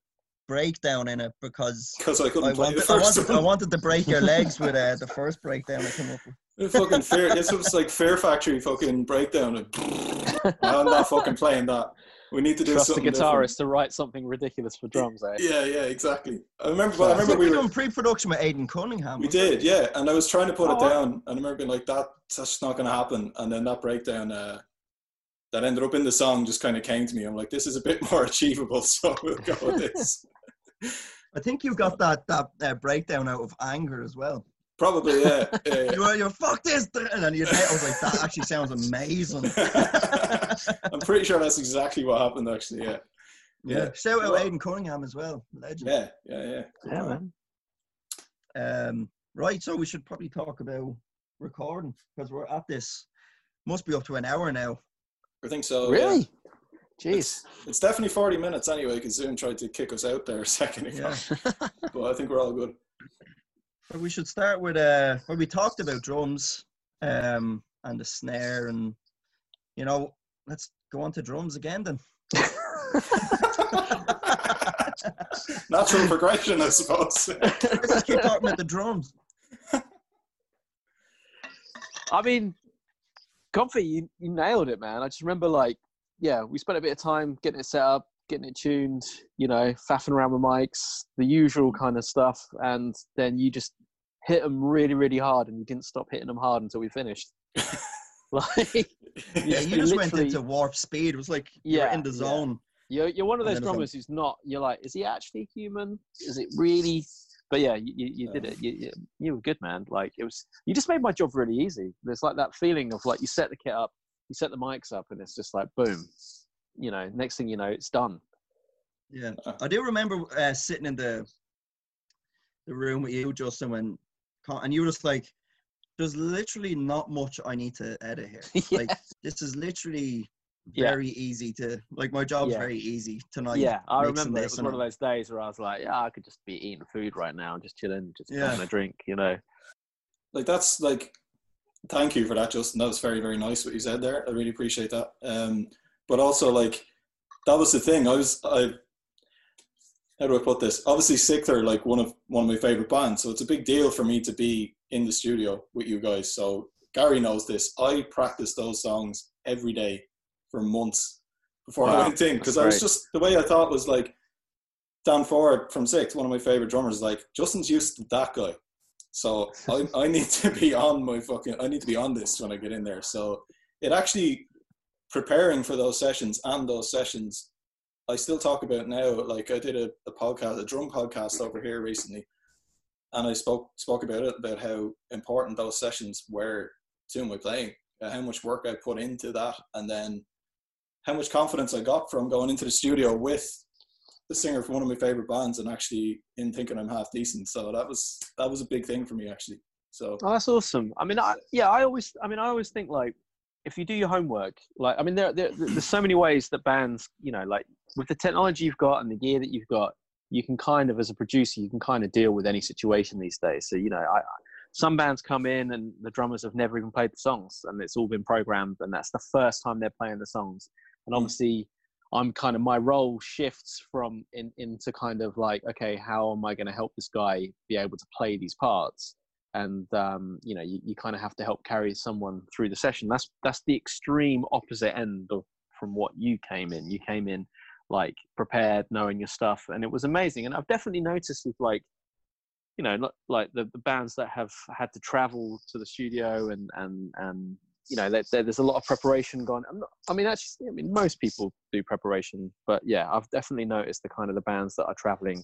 breakdown in it because because I couldn't I play wanted, the I, first wanted, I wanted to break your legs with uh, the first breakdown I came up with. The fucking fear. This was like Fear Factory fucking breakdown. And I'm not fucking playing that. We need to do trust the something guitarist different. to write something ridiculous for drums eh? Yeah, yeah, exactly. I remember. But I I remember we we were were. doing pre-production with Aidan Cunningham. We wasn't it? did, yeah. And I was trying to put it Oh, down, and I remember being like, "That that's not going to happen." And then that breakdown, uh, that ended up in the song, just kind of came to me. I'm like, "This is a bit more achievable, so we'll go with this." I think you got that that uh, breakdown out of anger as well. Probably, yeah. yeah, yeah. You were, you were, fuck this, and then you I was like, that actually sounds amazing. I'm pretty sure that's exactly what happened. Actually, yeah. Yeah. Shout out Aidan Cunningham as well, legend. Yeah, yeah, yeah. Good Yeah, man. man. Um, right, so we should probably talk about recording because we're at this. Must be up to an hour now. I think so. yeah. Really? Jeez. It's, it's definitely 40 minutes anyway, because Zoom tried to kick us out there a second ago. Yeah. But I think we're all good. But we should start with uh, where we talked about drums, um, and the snare, and you know, let's go on to drums again then. Natural progression, I suppose. Let's keep talking about the drums. I mean, Comfy, you, you nailed it, man. I just remember, like, yeah, we spent a bit of time getting it set up, getting it tuned, you know, faffing around with mics, the usual mm. kind of stuff. And then you just hit them really, really hard and you didn't stop hitting them hard until we finished. like, Yeah, you you just went into warp speed. It was like Yeah, in the yeah. zone. You're, you're one of those drummers who's not. You're like, is he actually human? Is it really? But yeah, you, you, did it. You, you, you were good, man. Like it was. You just made my job really easy. There's like that feeling of like you set the kit up, you set the mics up, and it's just like boom. You know, next thing you know, it's done. Yeah, Uh. I do remember uh, sitting in the the room with you, Justin, when and you were just like, "There's literally not much I need to edit here. yeah. Like this is literally Yeah. very easy to like. My job's Yeah. very easy tonight. yeah, I mixing remember it this was and one of those days where I was like, yeah, I could just be eating food right now, just chilling, just Yeah. having a drink. You know. like that's like thank you for that justin that was very very nice what you said there i really appreciate that um but also like that was the thing i was i how do i put this obviously SiKth are like one of one of my favorite bands so it's a big deal for me to be in the studio with you guys so gary knows this i practice those songs every day for months before i went in because i was just the way i thought was like Dan Foord from SiKth one of my favorite drummers like justin's used to that guy so I, I need to be on my fucking I need to be on this when I get in there. So it actually preparing for those sessions and those sessions I still talk about now. Like I did a, a podcast, a drum podcast over here recently, and I spoke spoke about it about how important those sessions were to my playing, how much work I put into that, and then how much confidence I got from going into the studio with the singer from one of my favorite bands and actually in thinking I'm half decent. So that was that was a big thing for me actually. So Oh, that's awesome. I mean, I, yeah, I always, I mean, I always think like, if you do your homework, like, I mean, there, there, there's so many ways that bands, you know, like with the technology you've got and the gear that you've got, you can kind of, as a producer, you can kind of deal with any situation these days. So, you know, I- some bands come in and the drummers have never even played the songs and it's all been programmed and that's the first time they're playing the songs. And obviously, I'm kind of my role shifts from in into kind of like, okay, how am I going to help this guy be able to play these parts? and um, you know you, you kind of have to help carry someone through the session. That's that's the extreme opposite end of from what you came in. You came in like prepared knowing your stuff and it was amazing. And i've definitely noticed with like you know like the, the bands that have had to travel to the studio and and and you know there, there- there's a lot of preparation gone I'm not, i mean actually i mean most people do preparation but yeah i've definitely noticed the kind of the bands that are traveling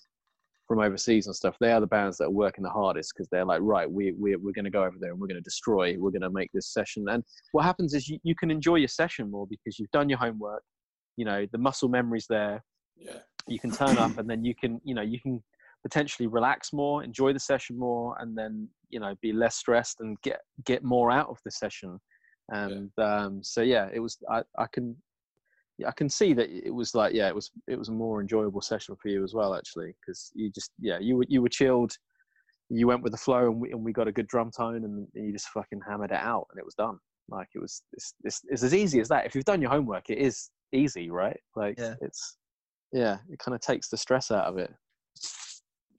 from overseas and stuff, they are the bands that are working the hardest because they're like, right, we, we, we're going to go over there and we're going to destroy, we're going to make this session. And what happens is you, you can enjoy your session more because you've done your homework, you know, the muscle memory's there, yeah, you can turn up and then you can, you know, you can potentially relax more, enjoy the session more, and then, you know, be less stressed and get, get more out of the session. And um, so, yeah, it was, I, I can, yeah, I can see that it was like, yeah, it was it was a more enjoyable session for you as well, actually, because you just, yeah, you were you were chilled, you went with the flow, and we and we got a good drum tone, and you just fucking hammered it out, and it was done. Like it was, it's it's, it's as easy as that. If you've done your homework, it is easy, right? Like Yeah. it's, yeah, it kind of takes the stress out of it.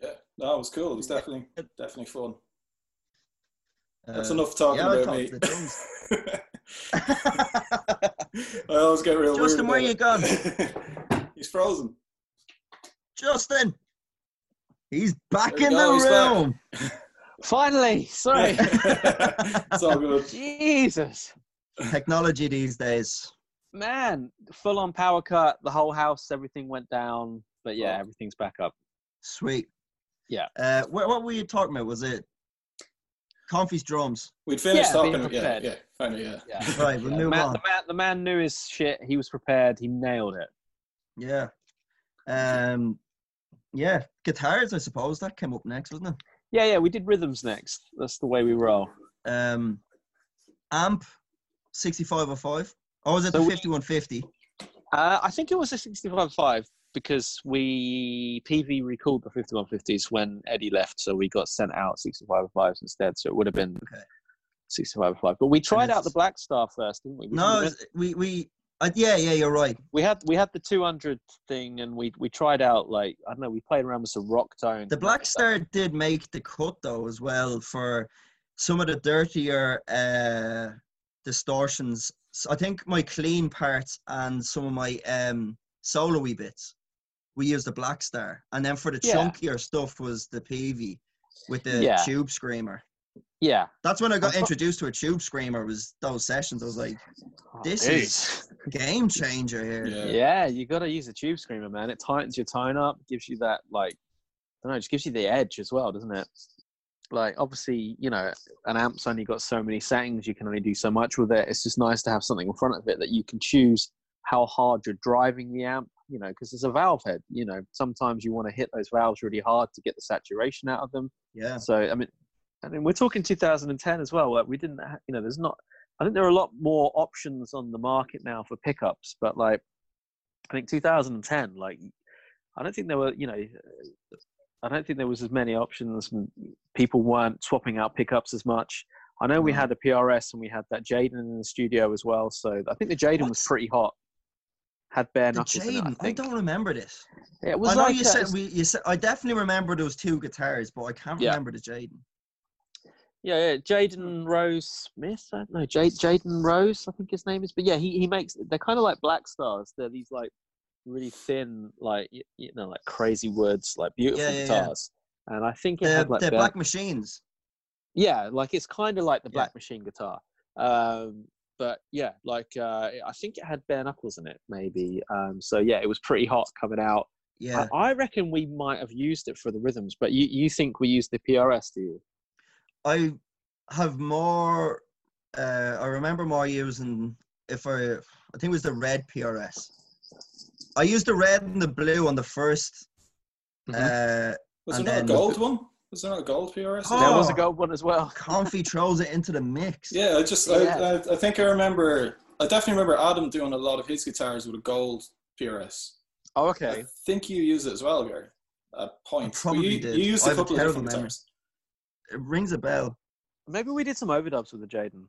yeah, no, it was cool. It was definitely definitely fun. That's Uh, enough talking yeah, about talk me. to the drums. I always get real weird Justin, where about you it. gone? He's frozen. Justin, he's back in we the go, back. room. Finally, sorry, it's all good. Jesus, Technology these days. man, full on power cut, the whole house, everything went down, but yeah, Oh. everything's back up. Sweet. Yeah. Uh, what, what were you talking about? Was it Comfy's drums? We'd finished Yeah, being talking. Yeah, yeah, kind yeah. Yeah. Right, we'll Yeah, move the, man, on. the man, the man knew his shit. He was prepared. He nailed it. Yeah. Um, yeah, guitars. I suppose that came up next, wasn't it? Yeah, yeah. We did rhythms next. That's the way we roll. Um, amp, sixty-five or five. Or was it So the we- fifty-one fifty? Uh, I think it was a 65.5 because we PV recalled the 5150s when Eddie left, so we got sent out 65.5s instead. So it would have been Okay. 65.5. But we tried out the Blackstar first, didn't we? We- No, we, we. Uh, yeah, yeah, you're right. we had we had the 200 thing, and we we tried out like I don't know. We played around with some rock tones. The Black stuff. Star did make the cut though as well for some of the dirtier uh, distortions. So I think my clean parts and some of my um, solo-y bits, we used the Blackstar, and then for the Yeah. chunkier stuff was the PV with the Yeah. tube screamer. Yeah. That's when I got introduced to a tube screamer. Was those sessions? I was like, oh, This Dude. is- game changer here. Yeah. Yeah, you got to use a tube screamer, man. It tightens your tone up, gives you that like, I don't know, it just gives you the edge as well, doesn't it? Like, obviously, you know, an amp's only got so many settings. You can only do so much with it. It's just nice to have something in front of it that you can choose how hard you're driving the amp. You know, because it's a valve head. You know, sometimes you want to hit those valves really hard to get the saturation out of them. Yeah. So I mean, I mean, we're talking 2010 as well. Where we didn't, ha- you know, there's not. I think there are a lot more options on the market now for pickups, but like, I think 2010, like, I don't think there were, you know, I don't think there was as many options. People weren't swapping out pickups as much. I know we mm. had a PRS and we had that Jaden in the studio as well. So I think the Jaden was pretty hot. Had bare The knuckles in it, I Jaden, I, don't remember this. it was I know like you a- said we. You said I definitely remember those two guitars, but I can't Yeah. remember the Jaden. Yeah, yeah, Jaden Rossi Smith. I don't know, Jade, Jaden Rossi, I think his name is. But yeah, he, he makes. They're kind of like black stars. They're these like really thin, like y- you know, like crazy woods, like beautiful Yeah, yeah, yeah. guitars. And I think it The, had like the bare- Black Machines. yeah, like it's kind of like the Yeah. Black Machine guitar. Um, but yeah, like uh, I think it had bare knuckles in it, maybe. Um, so yeah, it was pretty hot coming out. Yeah. I, I reckon we might have used it for the rhythms, but you you think we used the PRS? Do you? I have more. Uh, I remember more using if I. I think it was the red PRS. I used the red and the blue on the 1st Mhm. Uh, Was And there not a then- gold one? Was there not a gold PRS? Oh. There was a gold one as well. Comfy throws it into the mix. Yeah, I just, Yeah. I, I, I think I remember, I definitely remember Adam doing a lot of his guitars with a gold PRS. Oh, okay. I think you use it as well, Gary, at points. But probably you, did. you used I a have a couple of different memory. guitars. It rings a bell. Maybe we did some overdubs with the Jaden.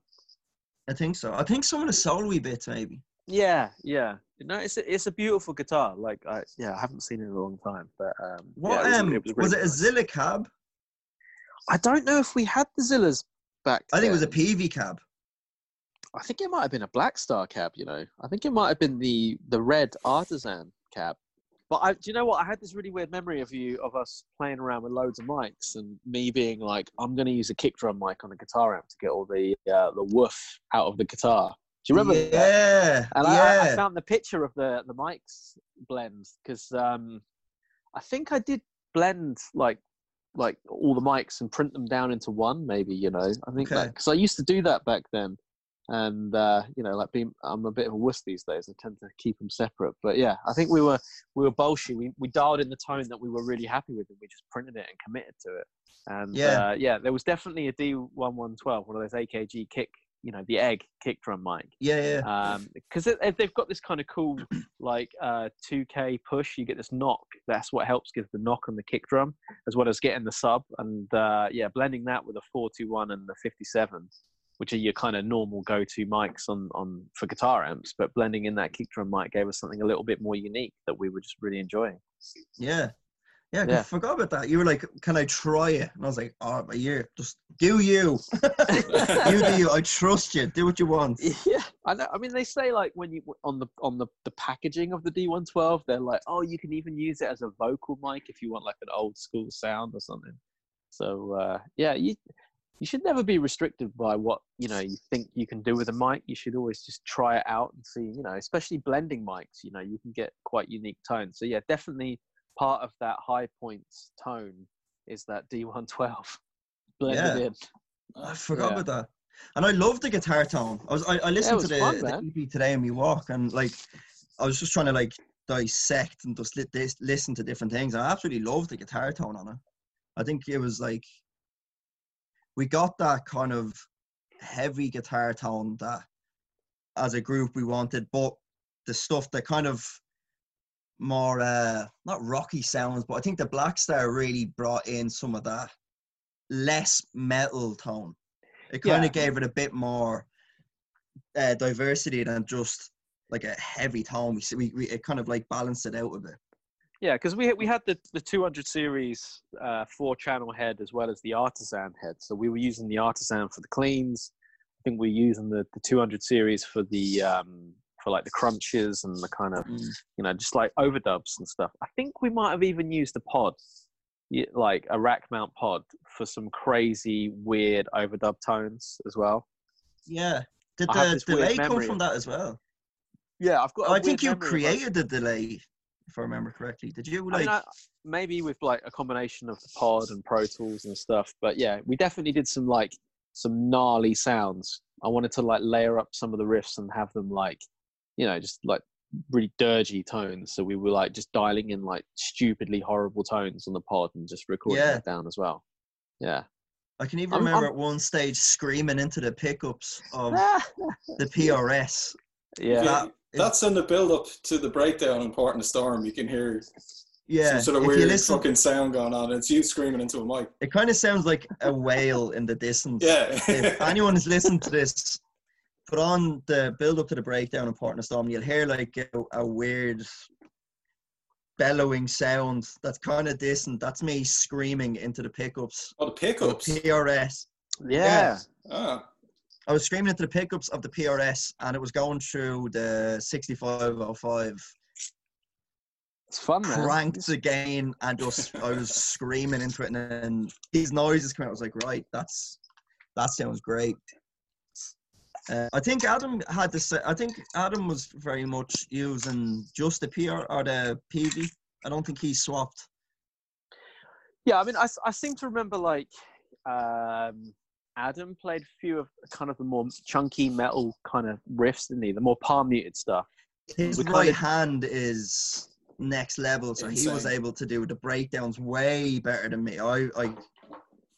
I think so. I think some of the solo bits maybe. Yeah, yeah. No, it's a, it's a beautiful guitar. Like, I yeah, I haven't seen it in a long time, but um, What yeah, it was, um it was, was, it a nice. Zilla cab? I don't know if we had the Zillas back. I think it was a then. PV cab. I think it might have been a Black Star cab. You know, I think it might have been the the red artisan cab. But I, do you know what? I had this really weird memory of you of us playing around with loads of mics and me being like, I'm going to use a kick drum mic on a guitar amp to get all the uh, the woof out of the guitar. Do you remember? that? Yeah. And I, I- I found the picture of the the mics blend because um, I think I did blend like like all the mics and print them down into one. Maybe you know I think Okay. because I used to do that back then, and uh, you know like being I'm a bit of a wuss these days. I tend to keep them separate. But yeah, I think we were we were bullshit. We we dialed in the tone that we were really happy with, and we just printed it and committed to it. And Yeah. uh, yeah, there was definitely a D112, one of those AKG kick, you know, the egg kick drum mic yeah, yeah. because they've got this kind of cool like uh 2k push you get this knock. That's what helps give the knock on the kick drum as well as getting the sub. And uh yeah blending that with a 421 and the 57 which are your kind of normal go-to mics on on for guitar amps. But blending in that kick drum mic gave us something a little bit more unique that we were just really enjoying. Yeah. Yeah, I forgot about that. You were like, "Can I try it?" And I was like, "Oh, my year, just do you. you do you. I trust you. Do what you want." Yeah, I know. I mean, they say like when you on the on the the packaging of the D112, they're like, oh, you can even use it as a vocal mic if you want like an old school sound or something. So uh, yeah, you you should never be restricted by what you know you think you can do with a mic. You should always just try it out and see. You know, especially blending mics. You know, you can get quite unique tones. So yeah, definitely part of that high points tone is that D112 blended Yeah. in. I forgot Yeah. about that. And I love the guitar tone. I was I, I listened was to the, fun, the. EP today in my walk, and like I was just trying to like dissect and just li- listen to different things. I absolutely love the guitar tone on it. I think it was like we got that kind of heavy guitar tone that as a group we wanted, but the stuff that kind of more uh not rocky sounds, but I think the Blackstar really brought in some of that less metal tone. It kind Yeah. of gave it a bit more uh, diversity than just like a heavy tone. We, we, we it kind of like balanced it out a bit. Yeah, because we we had the the 200 series uh, four channel head as well as the artisan head. So we were using the artisan for the cleans. I think we were using the, the 200 series for the um, for like the crunches and the kind of mm. you know just like overdubs and stuff. I think we might have even used a pod, like a rack mount pod for some crazy weird overdub tones as well. Yeah. Did the delay come from that as well? Yeah, I've got. a oh, I think you memory of us- created the delay, if I remember correctly. Did you? I mean, I, maybe with like a combination of the pod and Pro Tools and stuff. But yeah, we definitely did some like some gnarly sounds. I wanted to like layer up some of the riffs and have them like, you know, just like really dirgy tones. So we were like just dialing in like stupidly horrible tones on the pod and just recording Yeah. that down as well. Yeah. I can even I'm- remember I'm- at one stage screaming into the pickups of the PRS. yeah. That- That's in the build up to the breakdown in Part in the Storm. You can hear Yeah. some sort of if you weird listen, fucking sound going on. It's you screaming into a mic. it kind of sounds like a whale in the distance. Yeah. if anyone has listened to this, put on the build up to the breakdown in Port and Storm, you'll hear like a, a weird bellowing sound that's kind of distant. That's me screaming into the pickups. oh, the pickups. The PRS. Yeah. Ah, I was screaming into the pickups of the PRS, and it was going through the 6505. It's fun, man. Cranked again, and just I was screaming into it, and then these noises came out. I was like, right, that's that sounds great. Uh, I think Adam had this. I think Adam was very much using just the PR or the PV. I don't think he swapped. Yeah, I mean, I, I seem to remember like um, Adam played a few of kind of the more chunky metal kind of riffs, didn't he? The more palm muted stuff. His We right kinda- hand is next level, so he was able to do the breakdowns way better than me. I, I,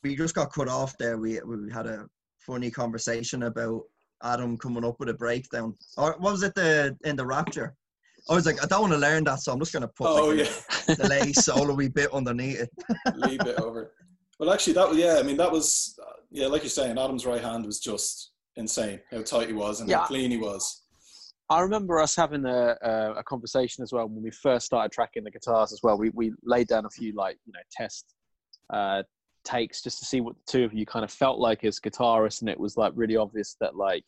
we just got cut off there. We we had a funny conversation about Adam coming up with a breakdown. Or what was it the in the Rapture? I was like, I don't want to learn that, so I'm just gonna put oh like yeah. a delay solo-y bit underneath it. leave it over. Well, actually, that was yeah. I mean, that was uh, yeah, like you're saying, Adam's right hand was just insane. How tight he was and Yeah. how clean he was. I remember us having a, a, a conversation as well when we first started tracking the guitars as well. We, we laid down a few like, you know, test uh, takes just to see what the two of you kind of felt like as guitarists. And it was like really obvious that like,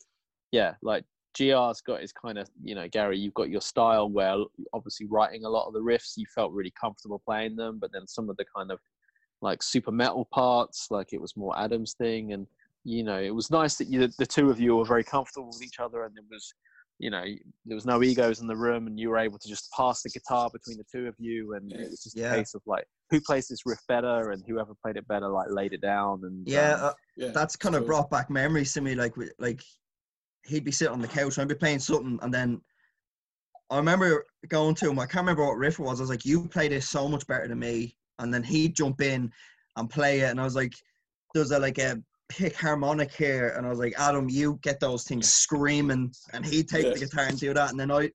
yeah, like GR's got his kind of, you know, Gary, you've got your style where obviously writing a lot of the riffs, you felt really comfortable playing them. But then some of the kind of like super metal parts, like it was more Adam's thing. And, you know, it was nice that you, the two of you were very comfortable with each other and it was, you know, there was no egos in the room, and you were able to just pass the guitar between the two of you, and it was just Yeah. a case of like who plays this riff better, and whoever played it better like laid it down, and Yeah, um, uh, Yeah, that's kind of brought back memories to me. Like, like he'd be sitting on the couch, and I'd be playing something, and then I remember going to him. I can't remember what riff it was. I was like, "You play this so much better than me," and then he'd jump in and play it, and I was like, "There's a like a pick harmonic here," and I was like, "Adam, you get those things screaming," and he'd take the guitar and do that, and then I,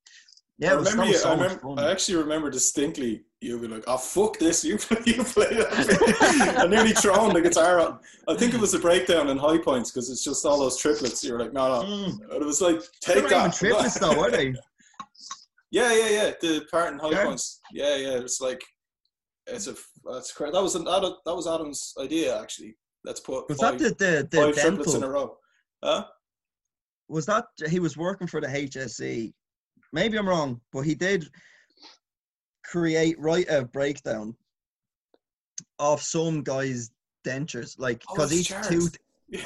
yeah, I remember. You, so I, remember. I actually remember distinctly. you be like, "Oh fuck this! You play, you play that." I nearly thrown the guitar on. I think it was a breakdown in high points because it's just all those triplets. You were like, "No, no." Mm. It was like, "Take that." triplets though, are they? Yeah, yeah, yeah. The part in high Yeah. points. Yeah, yeah. It's like it's a that's correct. That was an Adam, that was Adam's idea actually. Let's put Was five, that the the, the triplets in a row. Huh? Was that he was working for the HSE? Maybe I'm wrong, but he did create write a breakdown of some guy's dentures, like Oh, because it's each charts. tooth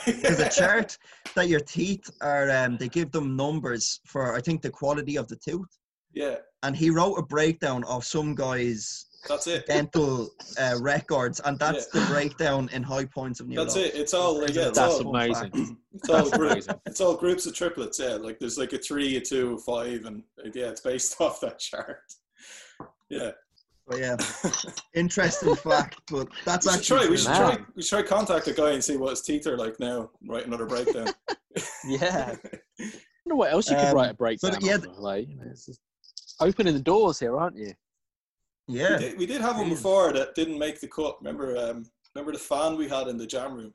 there's a chart that your teeth are um they give them numbers for I think the quality of the tooth. yeah. And he wrote a breakdown of some guy's That's it. dental uh, records, and that's the breakdown in high points of new. That's it. It's all like, yeah, it's That's all amazing. it's all That's group, amazing. it's all groups of triplets. Yeah, like there's like a three, a two, a five, and yeah, it's based off that chart. Yeah, But yeah, interesting fact, but that's we should actually try. We should true. try. We should try contact a guy and see what his teeth are like now. Write another breakdown. Yeah. I wonder what else you could Um, write a breakdown. yeah, of, like, you know, it's just opening the doors here, aren't you? We, Yeah, did, we did have one before that didn't make the cut. Remember? Um, remember the fan we had in the jam room,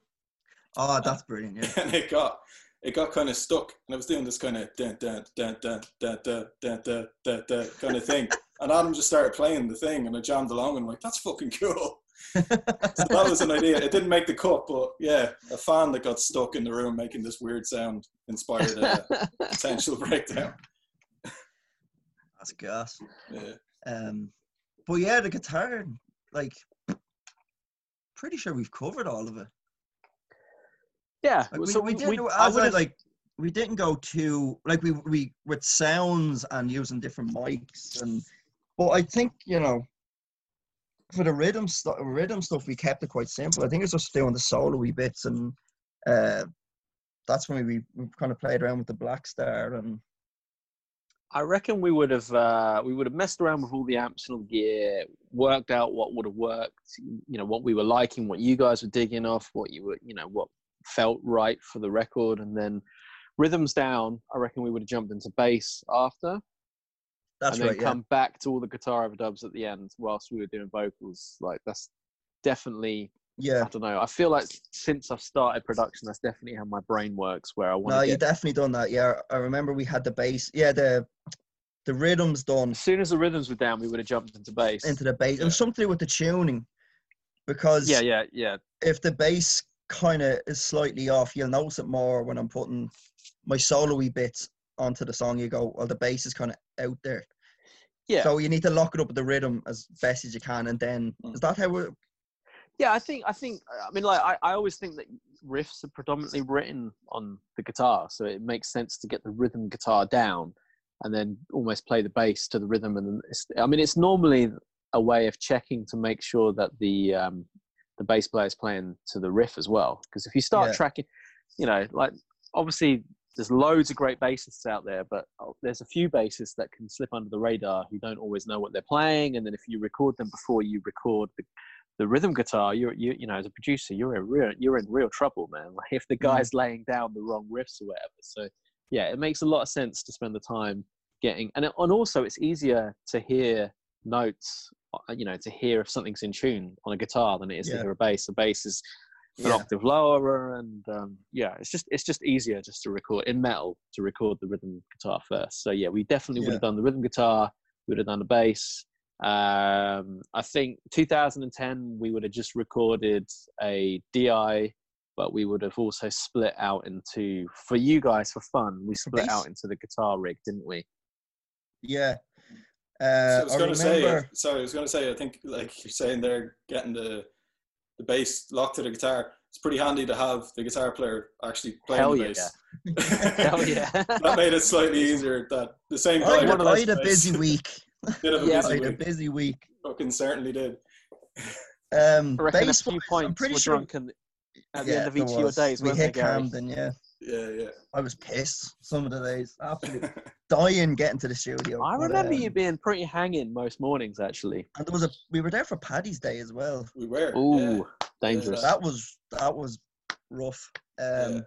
oh, that's brilliant. Yeah, and it got it got kind of stuck, and I was doing this kind of dun dun dun dun dun dun dun dun dun dun kind of thing, and Adam just started playing the thing, and I jammed along, and I'm like, that's fucking cool. So that was an idea. It didn't make the cut, but yeah, a fan that got stuck in the room making this weird sound inspired a potential breakdown. that's gas. Yeah. Um, but yeah, the guitar, like, pretty sure we've covered all of it. yeah. Like, we, so we we, didn't, we- I as I, would've- like, we didn't go too like we we with sounds and using different mics and, but I think you know, for the rhythm stuff, rhythm stuff, we kept it quite simple. I think it's just doing the solo-y bits and, uh, that's when we we kind of played around with the Blackstar and I reckon we would have uh, we would have messed around with all the amps and all the gear, worked out what would have worked, you know, what we were liking, what you guys were digging off, what you were, you know, what felt right for the record, and then rhythms down. I reckon we would have jumped into bass after, that's and then right. Yeah. come back to all the guitar overdubs at the end whilst we were doing vocals. Like that's definitely Yeah. I don't know. I feel like since I've started production, that's definitely how my brain works. Where I want to. No, to you definitely done that. Yeah, I remember we had the bass. Yeah, the the rhythms done as soon as the rhythms were down, we would have jumped into bass. into the bass. It was something with the tuning, because yeah, yeah, yeah. if the bass kind of is slightly off, you'll notice it more when I'm putting my solo-y bits onto the song. You go, well, the bass is kind of out there. Yeah. So you need to lock it up with the rhythm as best as you can, and then Mm. is that how it? Yeah, I think I think I mean like I, I always think that riffs are predominantly written on the guitar, so it makes sense to get the rhythm guitar down and then almost play the bass to the rhythm. And then it's, I mean, it's normally a way of checking to make sure that the um, the bass player is playing to the riff as well. Because if you start Yeah. tracking, you know, like obviously there's loads of great bassists out there, but oh, there's a few bassists that can slip under the radar who don't always know what they're playing. And then if you record them before you record the the rhythm guitar, you're you you know as a producer, you're in real you're in real trouble, man. Like if the guy's laying down the wrong riffs or whatever. So yeah, it makes a lot of sense to spend the time getting and it, and also it's easier to hear notes, uh, you know, to hear if something's in tune on a guitar than it is to hear a bass. A bass is an Yeah. octave lower, and um, yeah, it's just it's just easier just to record in metal to record the rhythm guitar first. So yeah, we definitely would have done the rhythm guitar. We would have done the bass. Um, I think 2010 we would have just recorded a DI, but we would have also split out into for you guys for fun. We split out into the guitar rig, didn't we? Yeah. So Uh, I was going to say, sorry, I was going to say, I think like you're saying they're getting the the bass locked to the guitar. It's pretty handy to have the guitar player actually playing Hell the yeah. bass. Hell yeah! that made it slightly easier. That the same I guy had, one of I those had a busy week. Bit of a Yeah, busy had a week. busy week. Fucking certainly did. Um, I reckon a few wise, points I'm pretty were sure. drunk and at the end of each of your days. we weren't they, hit Gary? Camden. Yeah, Yeah, yeah. I was pissed some of the days. Absolutely dying getting to the studio. I but, remember um, you being pretty hanging most mornings, actually. And there was a we were there for Paddy's Day as well. We were. Ooh, yeah. dangerous. That was that was rough. Um, Yeah.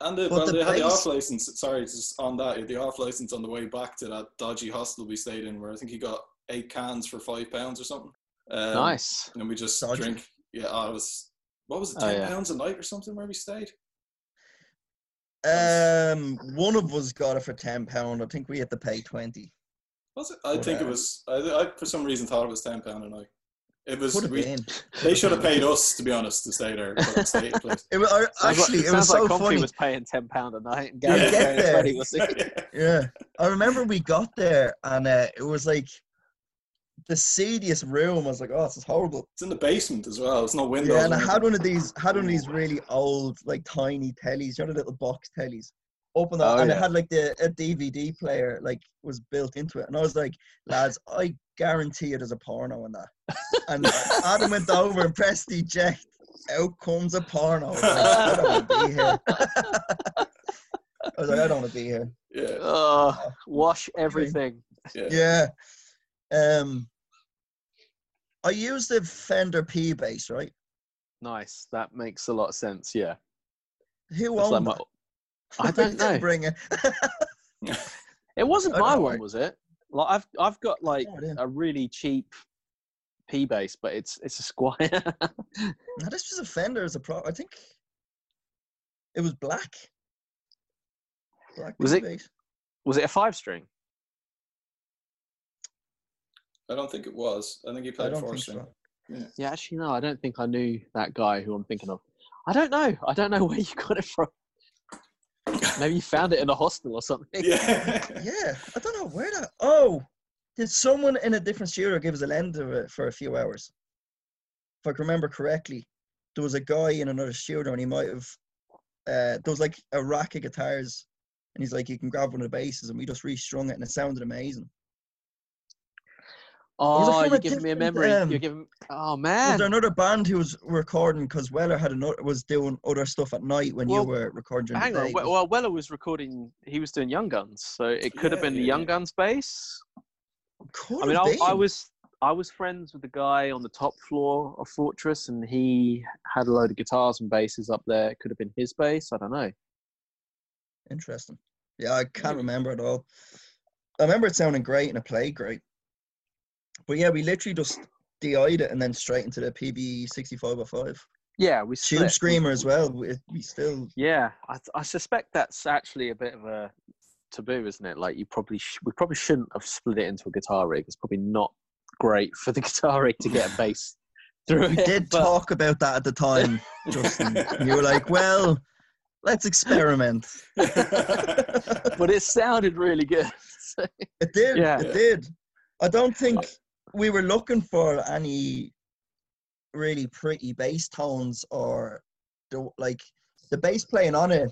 And the, But well, the they had the off license. Sorry, just on that, the off license on the way back to that dodgy hostel we stayed in, where I think he got eight cans for five pounds or something. Um, nice. And we just Dodgy. drink. Yeah, oh, it was what was it, Oh, ten yeah. pounds a night or something where we stayed? um, one of us got it for ten pound. I think we had to pay twenty. Was it? I But, think it was. I, I for some reason thought it was ten pound a night. It was. We, they should have paid us to be honest to stay there. stay at the place. It was I- actually like, it was sounds so like Comfy funny. was paying ten pound a night, and Yeah. Gary was Get there. twenty. Was he? Yeah, I remember we got there and uh, it was like the seediest room. I was like, oh, this is horrible. It's in the basement as well. It's no windows. Yeah, and I had one of these had one of these really old, like tiny tellies, you know, the little box tellies. Open that, Oh, and it had like the a DVD player like was built into it. And I was like, lads, I guarantee you there's a porno in that. And Adam went over and pressed eject. Out comes a porno. I like, I don't want to be here. I was like, I don't want to be here. Yeah. Oh, wash everything. Yeah. Yeah. Um, I used the Fender P bass, right? Nice. That makes a lot of sense. Yeah. Who That's like owned my- that? I don't know. Bring it. It wasn't my one, was it? Like I've I've got like Oh, a really cheap P bass, but it's it's a Squire. No, this was a Fender as a pro. I think it was black. Black Was it- bass. was it a five string? I don't think it was. I think he played don't four think string. so. Yeah, actually no, I don't think I knew that guy who I'm thinking of. I don't know. I don't know where you got it from. Maybe you found it in a hostel or something. Yeah. Yeah, I don't know where that. Oh, did someone in a different studio give us a lend of it for a few hours? If I can remember correctly, there was a guy in another studio, and he might have. Uh, there was like a rack of guitars, and he's like, "You can grab one of the basses," and we just restrung it, and it sounded amazing. Was it Oh, you're giving me a memory. um, you're giving. Oh man. Was there another band who was recording because Weller had another was doing other stuff at night when Well, you were recording Hang the on. day? Well, well, Weller was recording. He was doing Young Guns, so it could have Yeah, been the Young yeah. Guns bass. Could I mean, have I, I was I was friends with the guy on the top floor of Fortress, and he had a load of guitars and basses up there. It could have been his bass. I don't know. Interesting. Yeah, I can't Maybe. remember at all. I remember it sounding great and it played great. But yeah, we literally just DI'd it and then straight into the PV 6505. Yeah, we Tube. Screamer as well. We, we still. Yeah, I, I suspect that's actually a bit of a taboo, isn't it? Like you probably sh- we probably shouldn't have split it into a guitar rig. It's probably not great for the guitar rig to get a bass through We it. did but- talk about that at the time, Justin. you were like, well, let's experiment. but it sounded really good. So- It did. Yeah. It did. I don't think we were looking for any really pretty bass tones or the like the bass playing on it.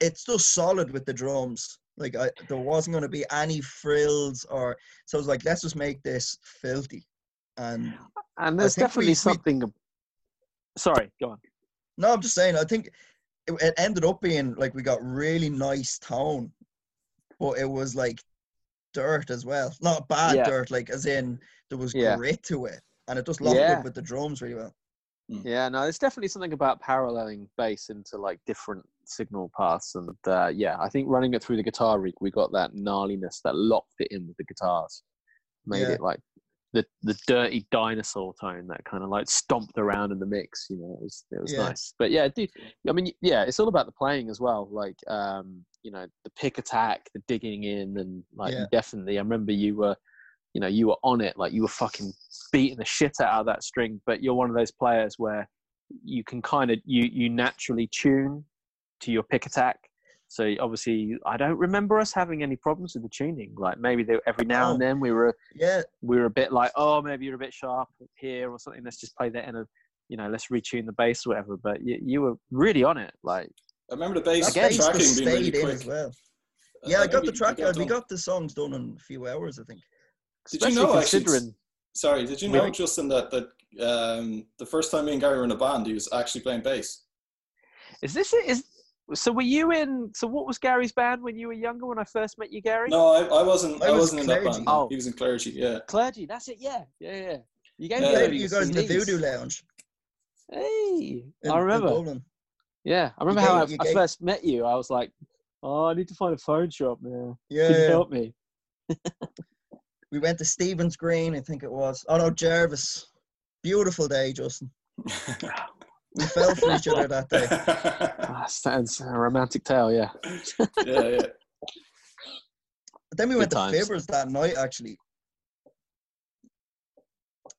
It's just solid with the drums. Like I, there wasn't going to be any frills or so. I was like, let's just make this filthy. And uh, and there's definitely we- we- something. Sorry, go on. no, I'm just saying. I think it, it ended up being like we got really nice tone, but it was like dirt as well. Not bad Yeah. dirt, like as in there was Yeah. grit to it, and it just locked Yeah. up with the drums really well. Yeah, no, there's definitely something about paralleling bass into like different signal paths, and uh, yeah, I think running it through the guitar rig, we got that gnarliness that locked it in with the guitars, made Yeah. it like the the dirty dinosaur tone that kind of like stomped around in the mix. You know, it was it was Yeah. nice. But yeah, dude, I mean, yeah, it's all about the playing as well. Like, um, you know, the pick attack, the digging in, and like Yeah. definitely, I remember you were you know, you were on it, like you were fucking beating the shit out of that string. But you're one of those players where you can kind of you you naturally tune to your pick attack. So obviously, I don't remember us having any problems with the tuning. Like maybe there, every now and then we were Yeah, we were a bit like, oh, maybe you're a bit sharp here or something. Let's just play that in a, you know, let's retune the bass or whatever. But you, you were really on it. Like, I remember the bass that bass tracking being really stayed in quick. as well. Uh, Yeah, I think got the track. we uh, got We got the songs done in a few hours, I think. Did you especially know, actually. Sorry, did you We- know, Justin, that that um, the first time me and Gary were in a band, he was actually playing bass. Is this it? Is so? Were you in? So what was Gary's band when you were younger? When I first met you, Gary? No, I, I wasn't. I I, was wasn't in that band. Oh. He was in clergy. Yeah. Clergy. That's it. Yeah, yeah, yeah. You gave Yeah. Yeah, you guys in the CDs. Voodoo Lounge. Hey, In, I remember. Yeah, I remember gave- how I, you I first met you. I was like, "Oh, I need to find a phone shop now. Yeah, Can you yeah. help me?" we went to Stephen's Green, I think it was. Oh no, Jervis. Beautiful day, Justin. We fell for each other that day. Ah, sounds a romantic tale. Yeah. yeah, yeah. But then we Good went times. to Fibbers that night. Actually,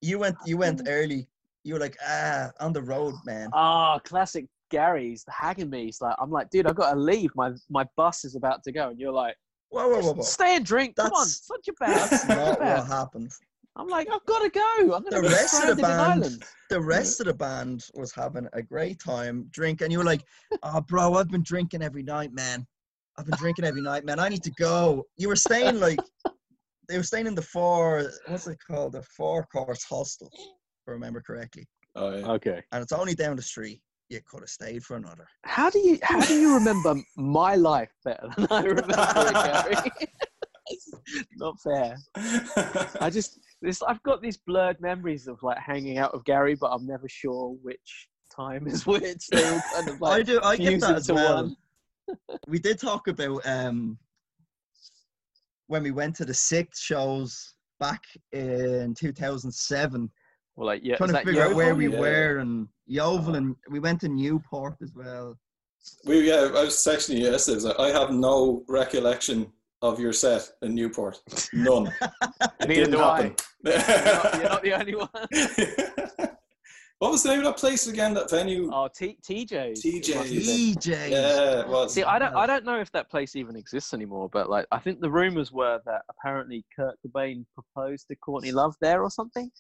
you went. You went early. You were like, ah, on the road, man. Oh, classic Gary's hagging me. He's like, I'm like, dude, I've got to leave. My my bus is about to go, and you're like, Whoa, whoa, whoa, whoa. stay and drink. Come on, That's- it's not your bad. That's not your not bad. what happened. I'm like, I've got to go. I'm The going to be rest of the band- The rest of the band was having a great time, drinking. and you were like, "Oh, bro, I've been drinking every night, man. I've been drinking every night, man. I need to go." You were staying like they were staying in the four. What's it called? The Four Courts hostel, if I remember correctly. Oh yeah. Okay. And it's only down the street. You could have stayed for another. How do you how do you remember my life better than I remember it, Gary? Not fair. I just this I've got these blurred memories of like hanging out with Gary, but I'm never sure which time is which. They're all kind of I do. I get that as well. one. We did talk about um when we went to the SiKth shows back in 2007, Well, like yeah, trying to that figure out where we Yeah. were and Yeovil, Oh. and we went to Newport as well. We yeah, I was texting you yesterday. I like, I have no recollection of your set in Newport. None. It Neither didn't do I. happen. You're not, you're not the only one. what was the name of that place again? That venue? Oh, T- TJ's. it TJ's. must have been. DJ. yeah, it was. See, I don't, I don't know if that place even exists anymore, but like, I think the rumors were that apparently Kurt Cobain proposed to Courtney Love there or something.